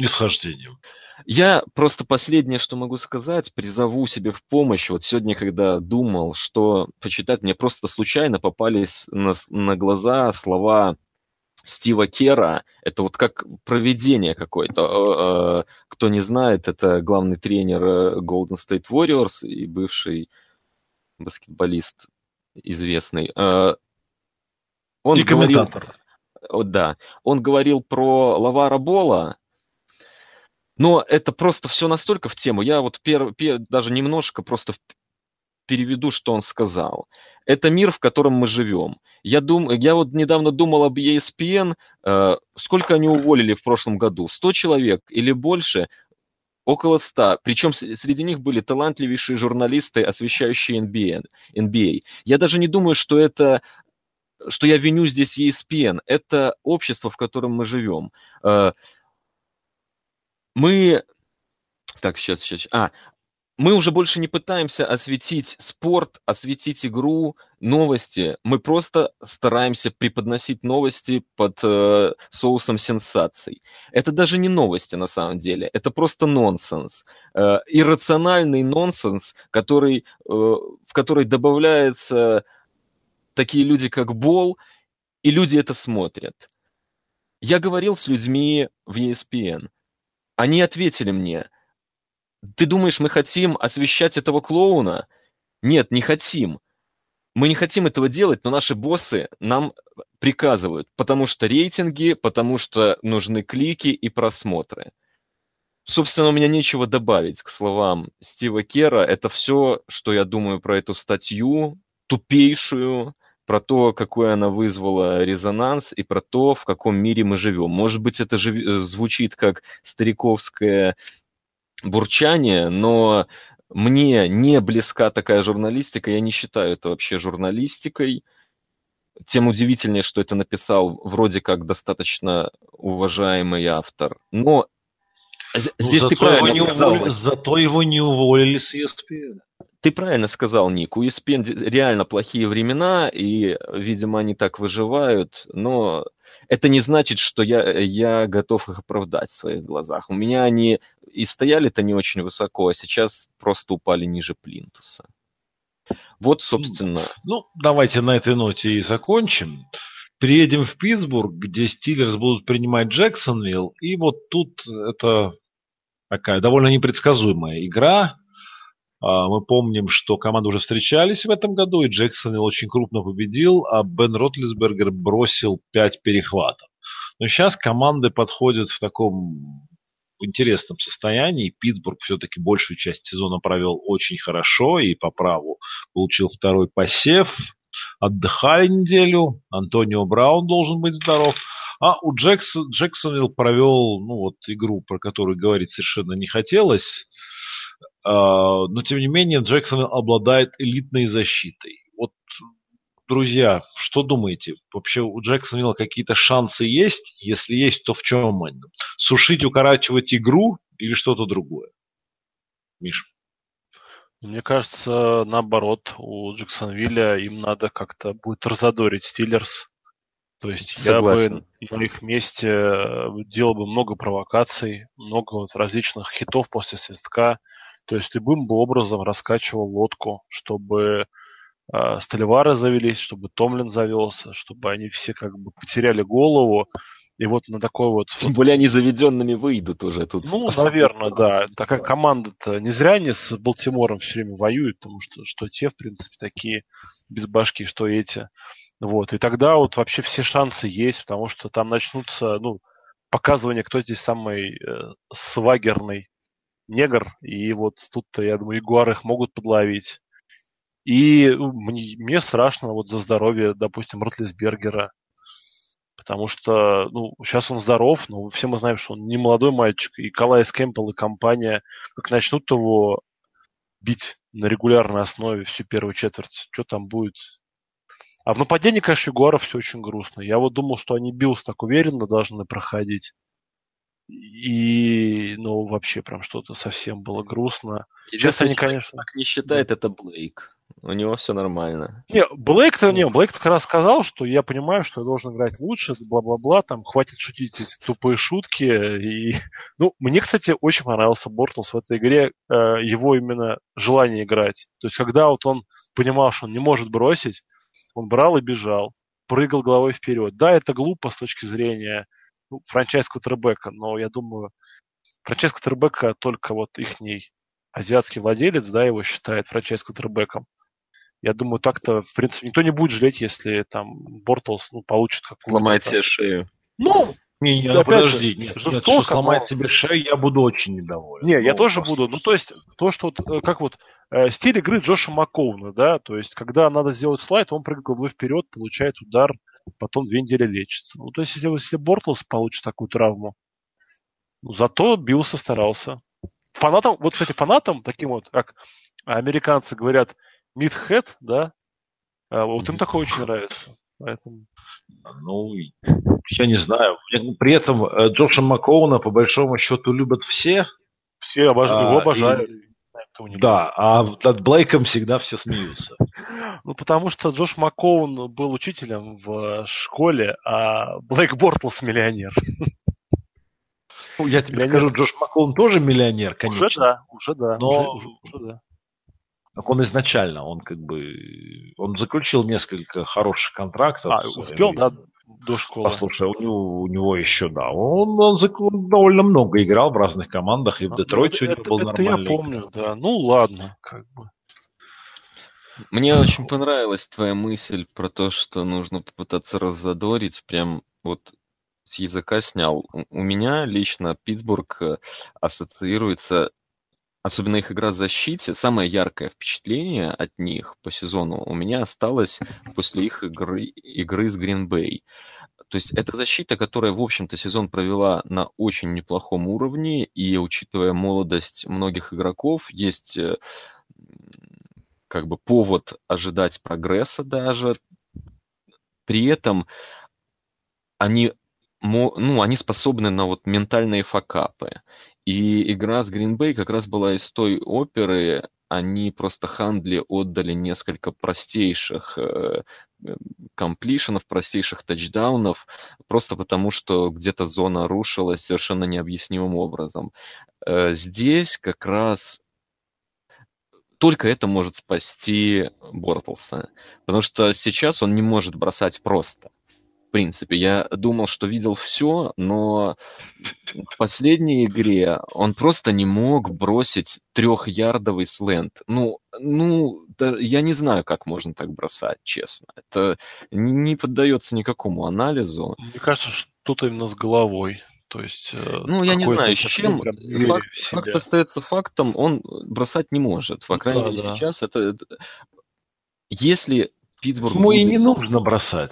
И схождением. Я просто последнее, что могу сказать, призову себе в помощь. Вот сегодня, когда думал, что почитать, мне просто случайно попались на, на глаза слова Стива Кера, это вот как проведение какое-то. Э, э, кто не знает, это главный тренер Golden State Warriors и бывший баскетболист известный. Он и говорил, комментатор. Да, он говорил про Лавара Бола, но это просто все настолько в тему. Я вот пер, пер, даже немножко просто переведу, что он сказал. Это мир, в котором мы живем. Я, дум, я вот недавно думал об ESPN. Э, сколько они уволили в прошлом году? 100 человек или больше? Около 100. Причем среди них были талантливейшие журналисты, освещающие NBA. NBA. Я даже не думаю, что это что я виню здесь ESPN. Это общество, в котором мы живем. Э, мы... Так, сейчас, сейчас. А, мы уже больше не пытаемся осветить спорт, осветить игру, новости. Мы просто стараемся преподносить новости под э, соусом сенсаций. Это даже не новости на самом деле, это просто нонсенс. Э, иррациональный нонсенс, который, э, в который добавляются такие люди, как Бол, и люди это смотрят. Я говорил с людьми в ESPN – они ответили мне, ты думаешь, мы хотим освещать этого клоуна? Нет, не хотим. Мы не хотим этого делать, но наши боссы нам приказывают, потому что рейтинги, потому что нужны клики и просмотры. Собственно, у меня нечего добавить к словам Стива Кера. Это все, что я думаю про эту статью, тупейшую, про то, какой она вызвала резонанс и про то, в каком мире мы живем. Может быть, это же э, звучит как стариковское бурчание, но мне не близка такая журналистика, я не считаю это вообще журналистикой. Тем удивительнее, что это написал вроде как достаточно уважаемый автор. Но ну, здесь ну, ты правильно сказал. Уволили, зато его не уволили с ESPN. Ты правильно сказал, Ник, у ESPN реально плохие времена, и, видимо, они так выживают, но это не значит, что я, я готов их оправдать в своих глазах. У меня они и стояли-то не очень высоко, а сейчас просто упали ниже плинтуса. Вот, собственно... Ну, давайте на этой ноте и закончим. Приедем в Питтсбург, где Стиллерс будут принимать Джексонвилл, и вот тут это такая довольно непредсказуемая игра. А, мы помним, что команды уже встречались в этом году, и Джексон очень крупно победил, а Бен Ротлисбергер бросил 5 перехватов. Но сейчас команды подходят в таком интересном состоянии. Питтсбург все-таки большую часть сезона провел очень хорошо и по праву получил второй посев. Отдыхали неделю. Антонио Браун должен быть здоров. А у Джексон, Джексонвилл провел ну, вот, игру, про которую говорить совершенно не хотелось. А, но тем не менее Джексон обладает элитной защитой. Вот, друзья, что думаете? Вообще у Джексонвилла какие-то шансы есть? Если есть, то в чем они? Сушить, укорачивать игру или что-то другое? Миша. Мне кажется, наоборот, у Джексонвилля им надо как-то будет разодорить Стиллерс. То есть Согласен. я бы на их месте э, делал бы много провокаций, много вот различных хитов после свистка, то есть любым бы образом раскачивал лодку, чтобы э, Столивары завелись, чтобы Томлин завелся, чтобы они все как бы потеряли голову. И вот на такой вот... Тем более они заведенными выйдут уже тут. Ну, наверное, да. Такая команда-то не зря они с Балтимором все время воюют, потому что что те, в принципе, такие без башки, что эти. Вот. И тогда вот вообще все шансы есть, потому что там начнутся, ну, показывание, кто здесь самый э, свагерный негр, и вот тут-то, я думаю, ягуары их могут подловить. И ну, мне, мне страшно вот за здоровье, допустим, Ротлисбергера. Потому что, ну, сейчас он здоров, но все мы знаем, что он не молодой мальчик. И Калайс Кэмпбелл и компания, как начнут его бить на регулярной основе всю первую четверть, что там будет? А в нападении, конечно, у Ягуаров все очень грустно. Я вот думал, что они Bills так уверенно должны проходить. И, ну, вообще прям что-то совсем было грустно. Сейчас они, конечно... Так не считает, это Блейк. У него все нормально. Не, Блейк-то не, Блейк как раз сказал, что я понимаю, что я должен играть лучше, бла-бла-бла, там, хватит шутить эти тупые шутки. И, ну, мне, кстати, очень понравился Бортлс в этой игре, э, его именно желание играть. То есть, когда вот он понимал, что он не может бросить, он брал и бежал. прыгал головой вперед. Да, это глупо с точки зрения ну, франчайз квотербека, но я думаю, франчайз квотербека только вот ихний азиатский владелец, да, его считает франчайз квотербеком. Я думаю, так-то, в принципе, никто не будет жалеть, если там Бортлс ну, получит какую-то... Сломает себе шею. Ну, не, не, Да, ну, опять же, подожди, нет, жестоко, нет, что сломать но- себе шею, я буду очень недоволен. Не, я Ну, тоже просто- буду. Ну, то есть, то, что вот, э, как вот э, стиль игры Джоша Маккоуна, да, то есть, когда надо сделать слайд, он прыгает головой вперед, получает удар, потом две недели лечится. Ну, то есть, если, если Бортлс получит такую травму, ну, зато Билл старался. Фанатам, вот, кстати, фанатам, таким вот, как американцы говорят, мидхед, да, э, вот им такое очень нравится. Поэтому... Ну, я не знаю. При этом э, Джоша Маккоуна, по большому счету, любят все. Все обож... А, его и- обожают. Кто не Да, а над Блейком всегда все смеются. Ну, потому что Джош Маккоун был учителем в школе, а Блейк Бортлс миллионер. Ну, я тебе Миллионер. скажу, Джош Маккоун тоже миллионер, конечно. Уже да, уже да. Но- Уже, уже- уже да. Так он изначально, он как бы, он заключил несколько хороших контрактов. А, успел, да, до школы. Послушай, у него, у него еще, да, он, он он довольно много играл в разных командах, и в Ну, Детройте у него это, был это я нормальный. помню, да. Ну, ладно, как бы. Мне очень понравилась твоя мысль про то, что нужно попытаться раззадорить. Прям вот с языка снял. У у меня лично Питтсбург э, ассоциируется, особенно их игра в защите, самое яркое впечатление от них по сезону у меня осталось после их игры, игры с Гринбей. То есть это защита, которая, в общем-то, сезон провела на очень неплохом уровне, и учитывая молодость многих игроков, есть э, как бы повод ожидать прогресса даже. При этом они, ну, они способны на вот ментальные факапы. И игра с Green Bay как раз была из той оперы, они просто Хандли отдали несколько простейших э, э, комплишенов, простейших тачдаунов, просто потому что где-то зона рушилась совершенно необъяснимым образом. Э, Здесь как раз только это может спасти Бортлса. Потому что сейчас он не может бросать просто. В принципе, я думал, что видел все, но в последней игре он просто не мог бросить трехярдовый сленд. Ну, ну, да, я не знаю, как можно так бросать, честно. Это не поддается никакому анализу. Мне кажется, что-то именно с головой. То есть... э, Ну, я не знаю, с чем. Факт, факт остается фактом, он бросать не может. По Ну крайней да, мере, да. сейчас это... Если Питтсбург Ему и будет- не нужно бросать.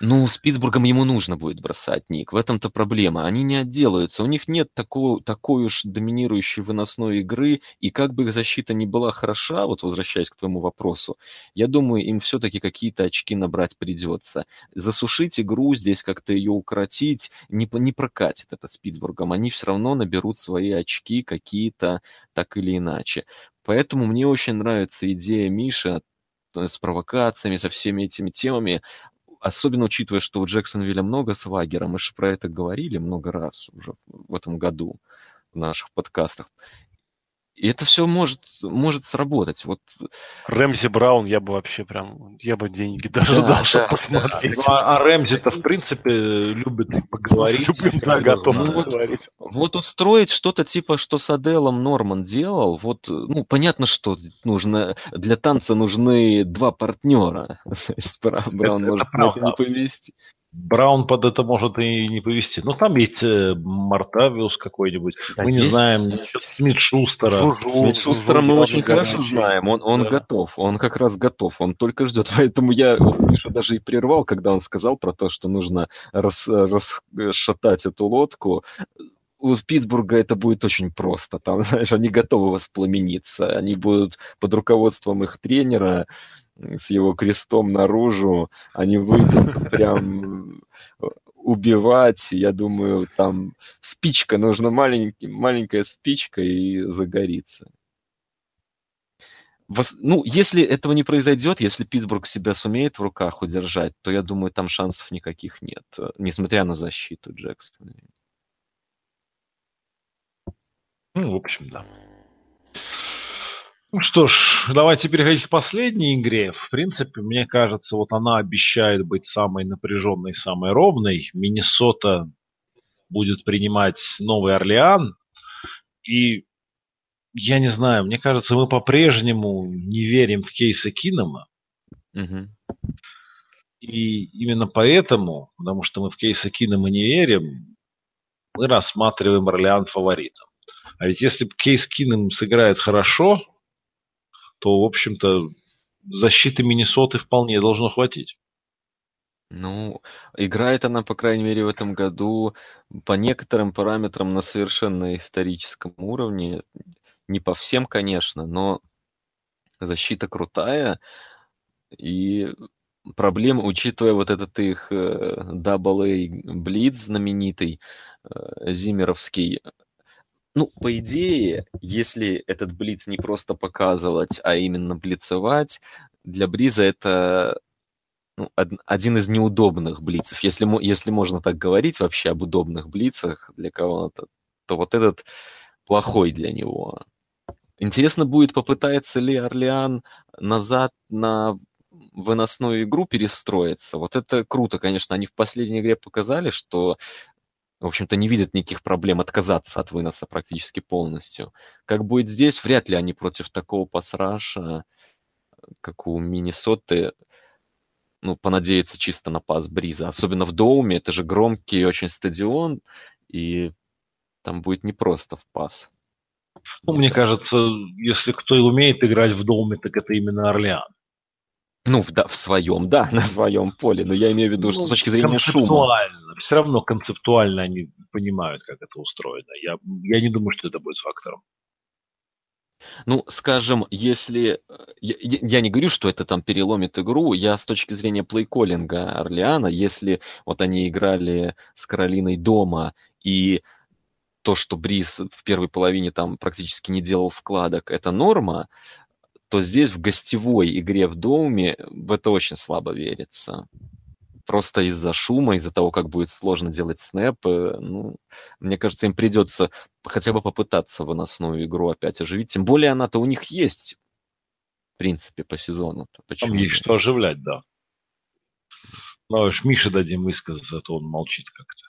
Ну, с Питтсбургом ему нужно будет бросать, Ник. В этом-то проблема. Они не отделаются. У них нет такого, такой уж доминирующей выносной игры. И как бы их защита не была хороша, вот возвращаясь к твоему вопросу, я думаю, им все-таки какие-то очки набрать придется. Засушить игру здесь, как-то ее укоротить, не, не прокатит это с Питтсбургом. Они все равно наберут свои очки какие-то так или иначе. Поэтому мне очень нравится идея Миши э, с провокациями, со всеми этими темами. Особенно учитывая, что у Джексонвилля много свагера. Мы же про это говорили много раз уже в этом году в наших подкастах. И это все может, может сработать. Вот Рэмзи Браун я бы вообще прям... Я бы деньги даже Да, дал, да, чтобы да. посмотреть. Ну, а, а Рэмзи-то, в принципе, любит поговорить. С любым, да, готов. Ну, вот- поговорить. Вот устроить что-то типа, что с Аделом Норман делал, вот, ну, понятно, что нужно, для танца нужны два партнера. Браун это может это не повести. Браун под это может и не повести. Но там есть э, Мартавиус какой-нибудь. Да, Мы не есть. знаем насчет Смит Шустера. Жужу, Смит Шустера мы очень хорошо горячий. знаем, он, он Да. готов, он как раз готов, он только ждет. Поэтому я Мишу даже и прервал, когда он сказал про то, что нужно рас- расшатать эту лодку. У Питтсбурга это будет очень просто. Там, знаешь, они готовы воспламениться. Они будут под руководством их тренера с его крестом наружу. Они выйдут прям э, убивать. Я думаю, там спичка, нужна маленький, маленькая спичка и загорится. Ну, если этого не произойдет, если Питтсбург себя сумеет в руках удержать, то я думаю, там шансов никаких нет, э, несмотря на защиту Джексона. Ну, в общем, да. Ну что ж, давайте переходить к последней игре. В принципе, мне кажется, вот она обещает быть самой напряженной, самой ровной. Миннесота будет принимать Новый Орлеан. И я не знаю, мне кажется, мы по-прежнему не верим в кейсы Кинома. Угу. И именно поэтому, потому что мы в кейсы Кинома не верим, мы рассматриваем Орлеан фаворитом. А ведь если кейс Кином сыграет хорошо, то, в общем-то, защиты Миннесоты вполне должно хватить. Ну, играет она, по крайней мере, в этом году по некоторым параметрам на совершенно историческом уровне. Не по всем, конечно, но защита крутая. И проблема, учитывая вот этот их Double A Блиц знаменитый, э, зимеровский, ну, по идее, если этот блиц не просто показывать, а именно блицевать, для Бриза это ну, один из неудобных блицев. Если, если можно так говорить вообще об удобных блицах для кого-то, то вот этот плохой для него. Интересно будет, попытается ли Орлеан назад на выносную игру перестроиться. Вот это круто, конечно. Они в последней игре показали, что в общем-то, не видят никаких проблем отказаться от выноса практически полностью. Как будет здесь, вряд ли они против такого пасраша, как у Миннесоты, ну, понадеяться чисто на пас Бриза. Особенно в Доуме, это же громкий очень стадион, и там будет непросто в пас. Ну, мне кажется, если кто и умеет играть в Доуме, так это именно Орлеан. Ну, в, да, в своем, да, на своем поле. Но я имею в виду, что ну, с точки зрения шума. Все равно концептуально они понимают, как это устроено. Я, я не думаю, что это будет фактором. Ну, скажем, если... Я, я не говорю, что это там переломит игру, я с точки зрения плейколлинга Орлеана, если вот они играли с Каролиной дома, и то, что Брис в первой половине там практически не делал вкладок, это норма, то здесь в гостевой игре в доме в это очень слабо верится. Просто из-за шума, из-за того, как будет сложно делать снэпы, ну, мне кажется, им придется хотя бы попытаться выносную игру опять оживить. Тем более она-то у них есть, в принципе, по сезону. -то. Почему? Там есть что оживлять, да. Ну, уж Мише дадим высказаться, а то он молчит как-то.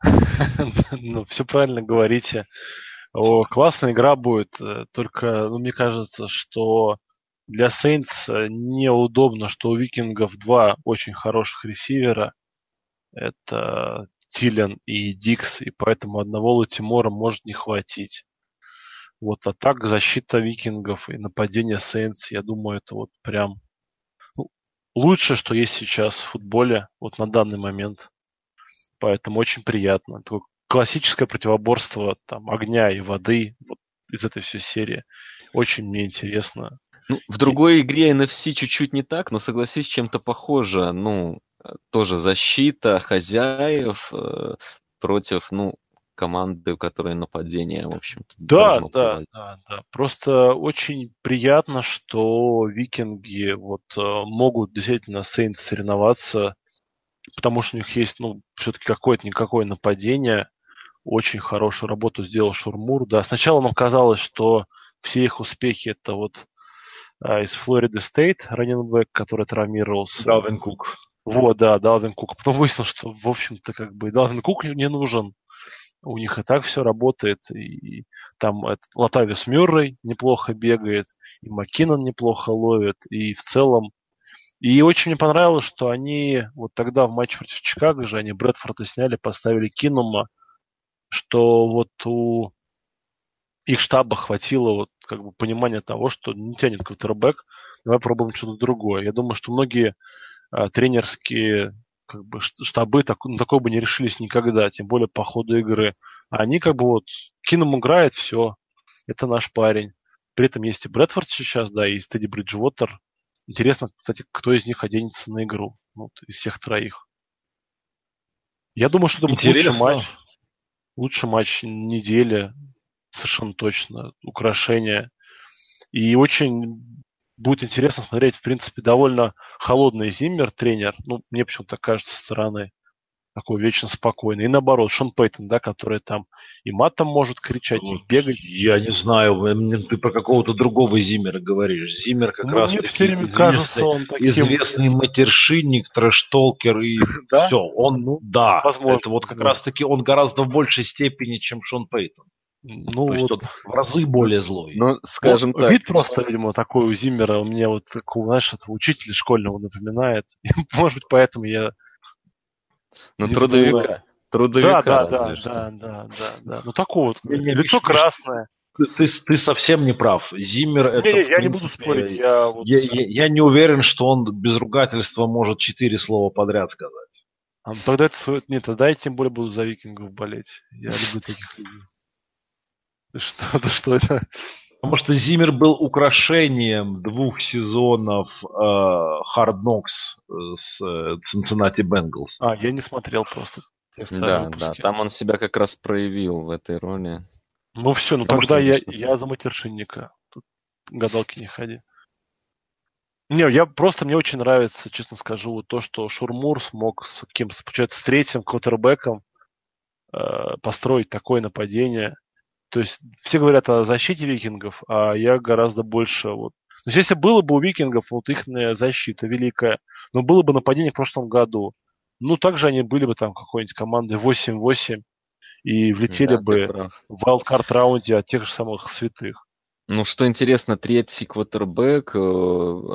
Ну, все правильно говорите. О, классная игра будет, э, только ну, мне кажется, что для Saints э, неудобно, что у Викингов два очень хороших ресивера. Это Тилен и Дикс, и поэтому одного Латимора может не хватить. Вот, а так защита Викингов и нападение Saints, я думаю, это вот прям ну, лучшее, что есть сейчас в футболе, вот на данный момент. Поэтому очень приятно. Такой классическое противоборство там, огня и воды вот, из этой всей серии. Очень мне интересно. Ну, в другой игре NFC чуть-чуть не так, но согласись, чем-то похоже. Ну, тоже защита хозяев э, против, ну, команды, у которой нападение, в общем-то. Да, да, да, да. Просто очень приятно, что викинги вот э, могут действительно с Saints соревноваться, потому что у них есть, ну, все-таки какое-то никакое нападение очень хорошую работу сделал Шурмур. Да, сначала нам казалось, что все их успехи это вот а, из Флориды Стейт, раненбэк, который травмировался. Далвин Кук. Вот, да, Далвин Кук. Потом выяснилось, что, в общем-то, как бы Далвин Кук не нужен. У них и так все работает. И там это, Латавис Мюррей неплохо бегает, и Маккинон неплохо ловит. И в целом и очень мне понравилось, что они вот тогда в матче против Чикаго же они Брэдфорда сняли, поставили Кинума, что вот у их штаба хватило вот как бы понимания того, что не тянет квотербек, давай пробуем что-то другое. Я думаю, что многие а, тренерские как бы штабы так, на такое бы не решились никогда, тем более по ходу игры. А они как бы вот Кином играет, все, это наш парень. При этом есть и Брэдфорд сейчас, да, и Тедди Бриджвотер. Интересно, кстати, кто из них оденется на игру, вот, из всех троих. Я думаю, что это будет лучший матч лучший матч недели, совершенно точно, украшение. И очень будет интересно смотреть, в принципе, довольно холодный Зиммер, тренер, ну, мне почему-то кажется, со стороны. Такой вечно спокойный. И наоборот, Шон Пейтон, да, который там и матом может кричать, и бегать. Я не знаю, ты про какого-то другого Зиммера говоришь. Зиммер как Ну, раз мне таки все время известный, кажется, он таким... известный матершинник, трэш-толкер и Да? все. Он, Ну, да, возможно, это вот как да. раз таки он гораздо в большей степени, чем Шон Пейтон. Ну, То есть вот, он в разы более злой. Ну, скажем вот так, Вид просто, видимо, такой у Зиммера, у меня вот такого, знаешь, этого учителя школьного напоминает. И, может быть, поэтому я... ну, не трудовика. Трудовика, Да, да, да, да, да, да, да. Ну, такой вот. Не, не, Лицо красное. Ты, ты, ты совсем не прав. Зиммер это... Не, не, я не буду спорить. Я вот... Я, я- я не уверен, что он без ругательства может четыре слова подряд сказать. А, ну, тогда это свое... Нет, тогда я тем более буду за викингов болеть. Я люблю таких людей. Что, да что это? Потому что Зиммер был украшением двух сезонов э, Hard Knocks э, с э, Cincinnati Bengals. А, я не смотрел просто. Да, да, там он себя как раз проявил в этой роли. Ну все, ну Потому тогда я, я за матершинника. Тут гадалки не ходи. Не, я просто мне очень нравится, честно скажу, вот то, что Шурмур смог с кем получается, с третьим квотербеком э, построить такое нападение. То есть все говорят о защите викингов, а я гораздо больше вот. То есть если было бы у викингов вот их защита великая, но было бы нападение в прошлом году, ну также они были бы там какой-нибудь командой 8-8 и влетели Да, бы в вайлдкарт раунде от тех же самых святых. Ну, что интересно, третий квотербек, э,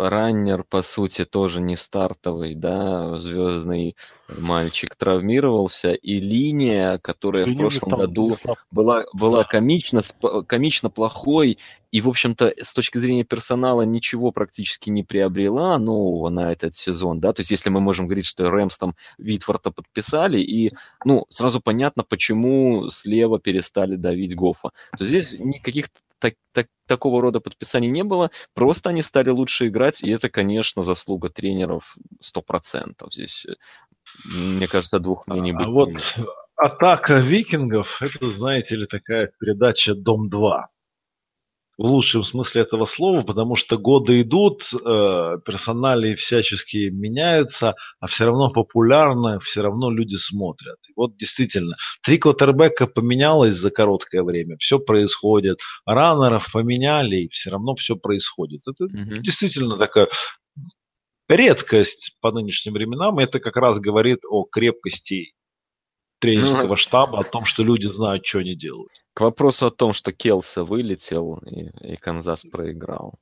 раннер, по сути, тоже не стартовый, да, звездный мальчик травмировался, и линия, которая Да в прошлом году была, была комично, комично плохой, и, в общем-то, с точки зрения персонала ничего практически не приобрела нового на этот сезон, да, то есть если мы можем говорить, что Рэмс там Витфорта подписали, и, ну, сразу понятно, почему слева перестали давить Гофа. То есть здесь никаких так- так- такого рода подписаний не было, просто они стали лучше играть, и это, конечно, заслуга тренеров 100%. Здесь, э, мне кажется, двух мнений А быть вот атака викингов, это, знаете ли, такая передача «Дом-2». В лучшем смысле этого слова, потому что годы идут, э, персонали всячески меняются, а все равно популярно, все равно люди смотрят. И вот действительно, три квотербека поменялось за короткое время, все происходит. Раннеров поменяли, и все равно все происходит. Это Мгм. действительно такая редкость по нынешним временам. И это как раз говорит о крепкости тренерского Ну, штаба, о том, что люди знают, что они делают. К вопросу о том, что Келса вылетел и, и Канзас проиграл.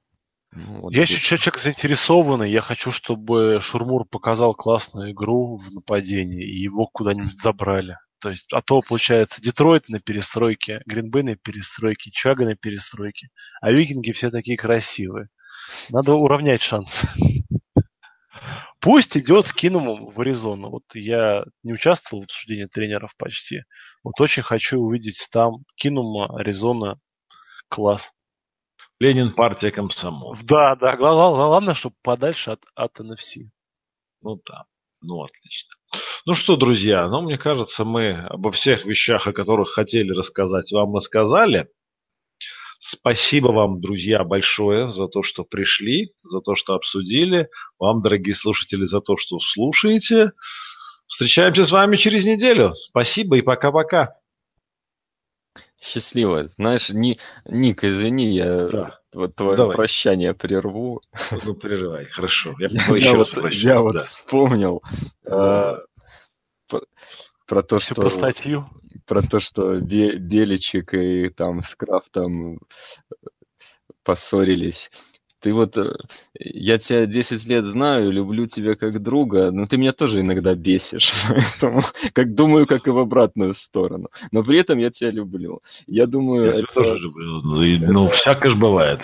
Ну, вот Я здесь- еще человек заинтересованный, я хочу, чтобы Шурмур показал классную игру в нападении и его куда-нибудь забрали. То есть, а то, получается, Детройт на перестройке, Гринбей на перестройке, Чага на перестройке, а викинги все такие красивые. Надо уравнять шансы. Пусть идет с Кинумом в Аризону. Вот я не участвовал в обсуждении тренеров почти. Вот очень хочу увидеть там Кинума, Аризона. Класс. Ленин, партия, комсомол. Да, да. гла- гла- Главное, чтобы подальше от, от NFC. Ну да. Ну, отлично. Ну что, друзья, ну, мне кажется, мы обо всех вещах, о которых хотели рассказать, вам рассказали. Спасибо вам, друзья, большое за то, что пришли, за то, что обсудили. Вам, дорогие слушатели, за то, что слушаете. Встречаемся с вами через неделю. Спасибо и пока-пока. Счастливо. Знаешь, Ни- Ник, извини, я Да. вот твое Давай. прощание прерву. Ну, переживай. Хорошо. Я, Я, еще раз вот, прощаюсь, я вот вспомнил э, про, про то, Все что по статью. Про то, что Бе- Беличик и там с Крафтом поссорились. Ты вот, э, я тебя 10 лет знаю, люблю тебя как друга, но ты меня тоже иногда бесишь, поэтому, как думаю, как и в обратную сторону. Но при этом я тебя люблю. Я думаю, Я это, тоже люблю. И, Ну, всякое ж бывает.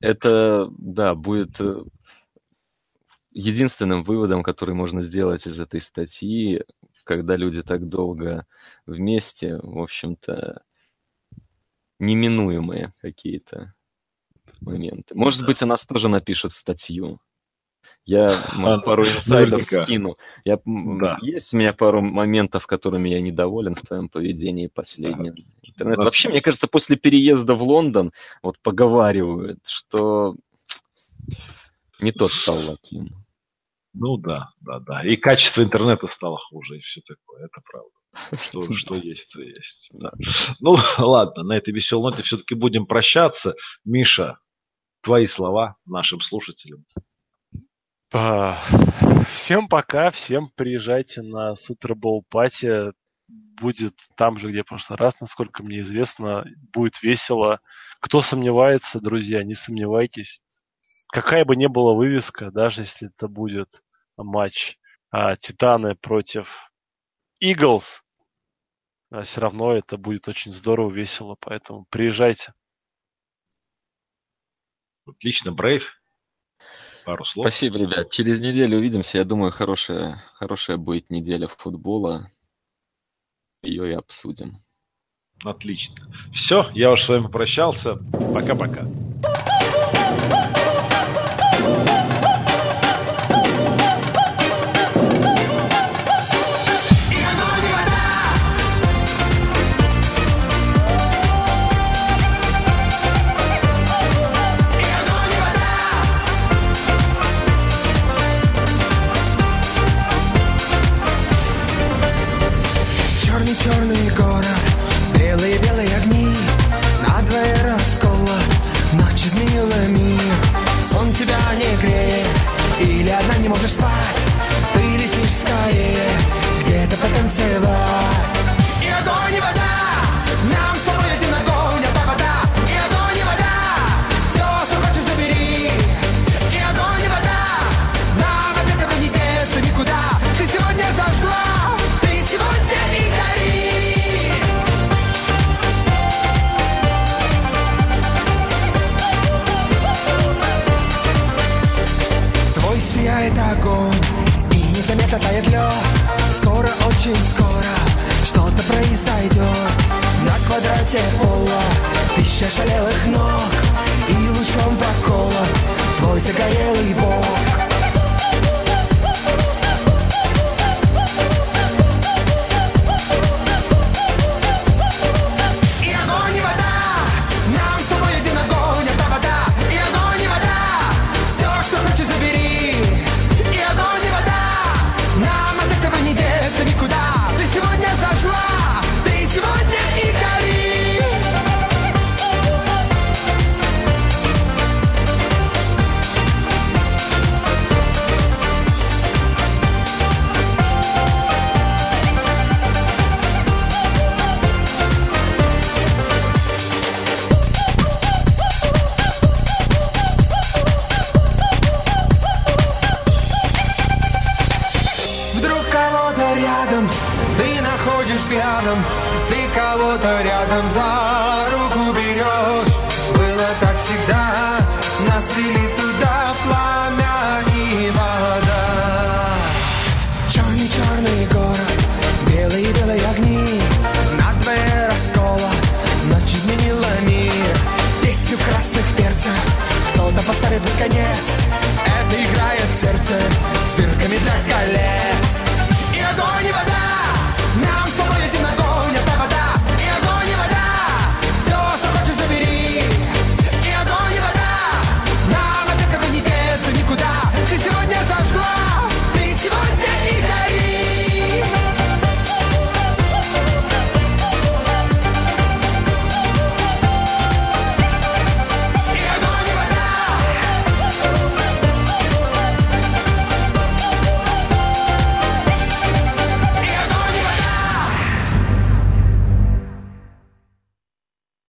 это, да, будет э, единственным выводом, который можно сделать из этой статьи, когда люди так долго вместе, в общем-то, неминуемые какие-то моменты. Может быть, о нас тоже напишут статью. Я, может, А, пару инсайдов наверняка. скину. Я, Да. Есть у меня пару моментов, которыми я недоволен в твоем поведении последнем. Интернет. Да. Вообще, мне кажется, после переезда в Лондон, вот поговаривают, что не тот стал лаким. Ну да, да, да. И качество интернета стало хуже, и все такое, это правда. Что, что есть, то есть. Да. Ну, ладно, на этой веселой ноте все-таки будем прощаться. Миша, твои слова нашим слушателям. Всем пока, всем приезжайте на Супербол пати. Будет там же, где в прошлый раз, насколько мне известно. Будет весело. Кто сомневается, друзья, не сомневайтесь. Какая бы ни была вывеска, даже если это будет матч а, Титаны против Иглс, а все равно это будет очень здорово, весело, поэтому приезжайте. Отлично, Брейв. Пару слов. Спасибо, ребят. Через неделю увидимся. Я думаю, хорошая, хорошая будет неделя футбола. Ее и обсудим. Отлично. Все, я уж с вами попрощался. Пока-пока. взглядом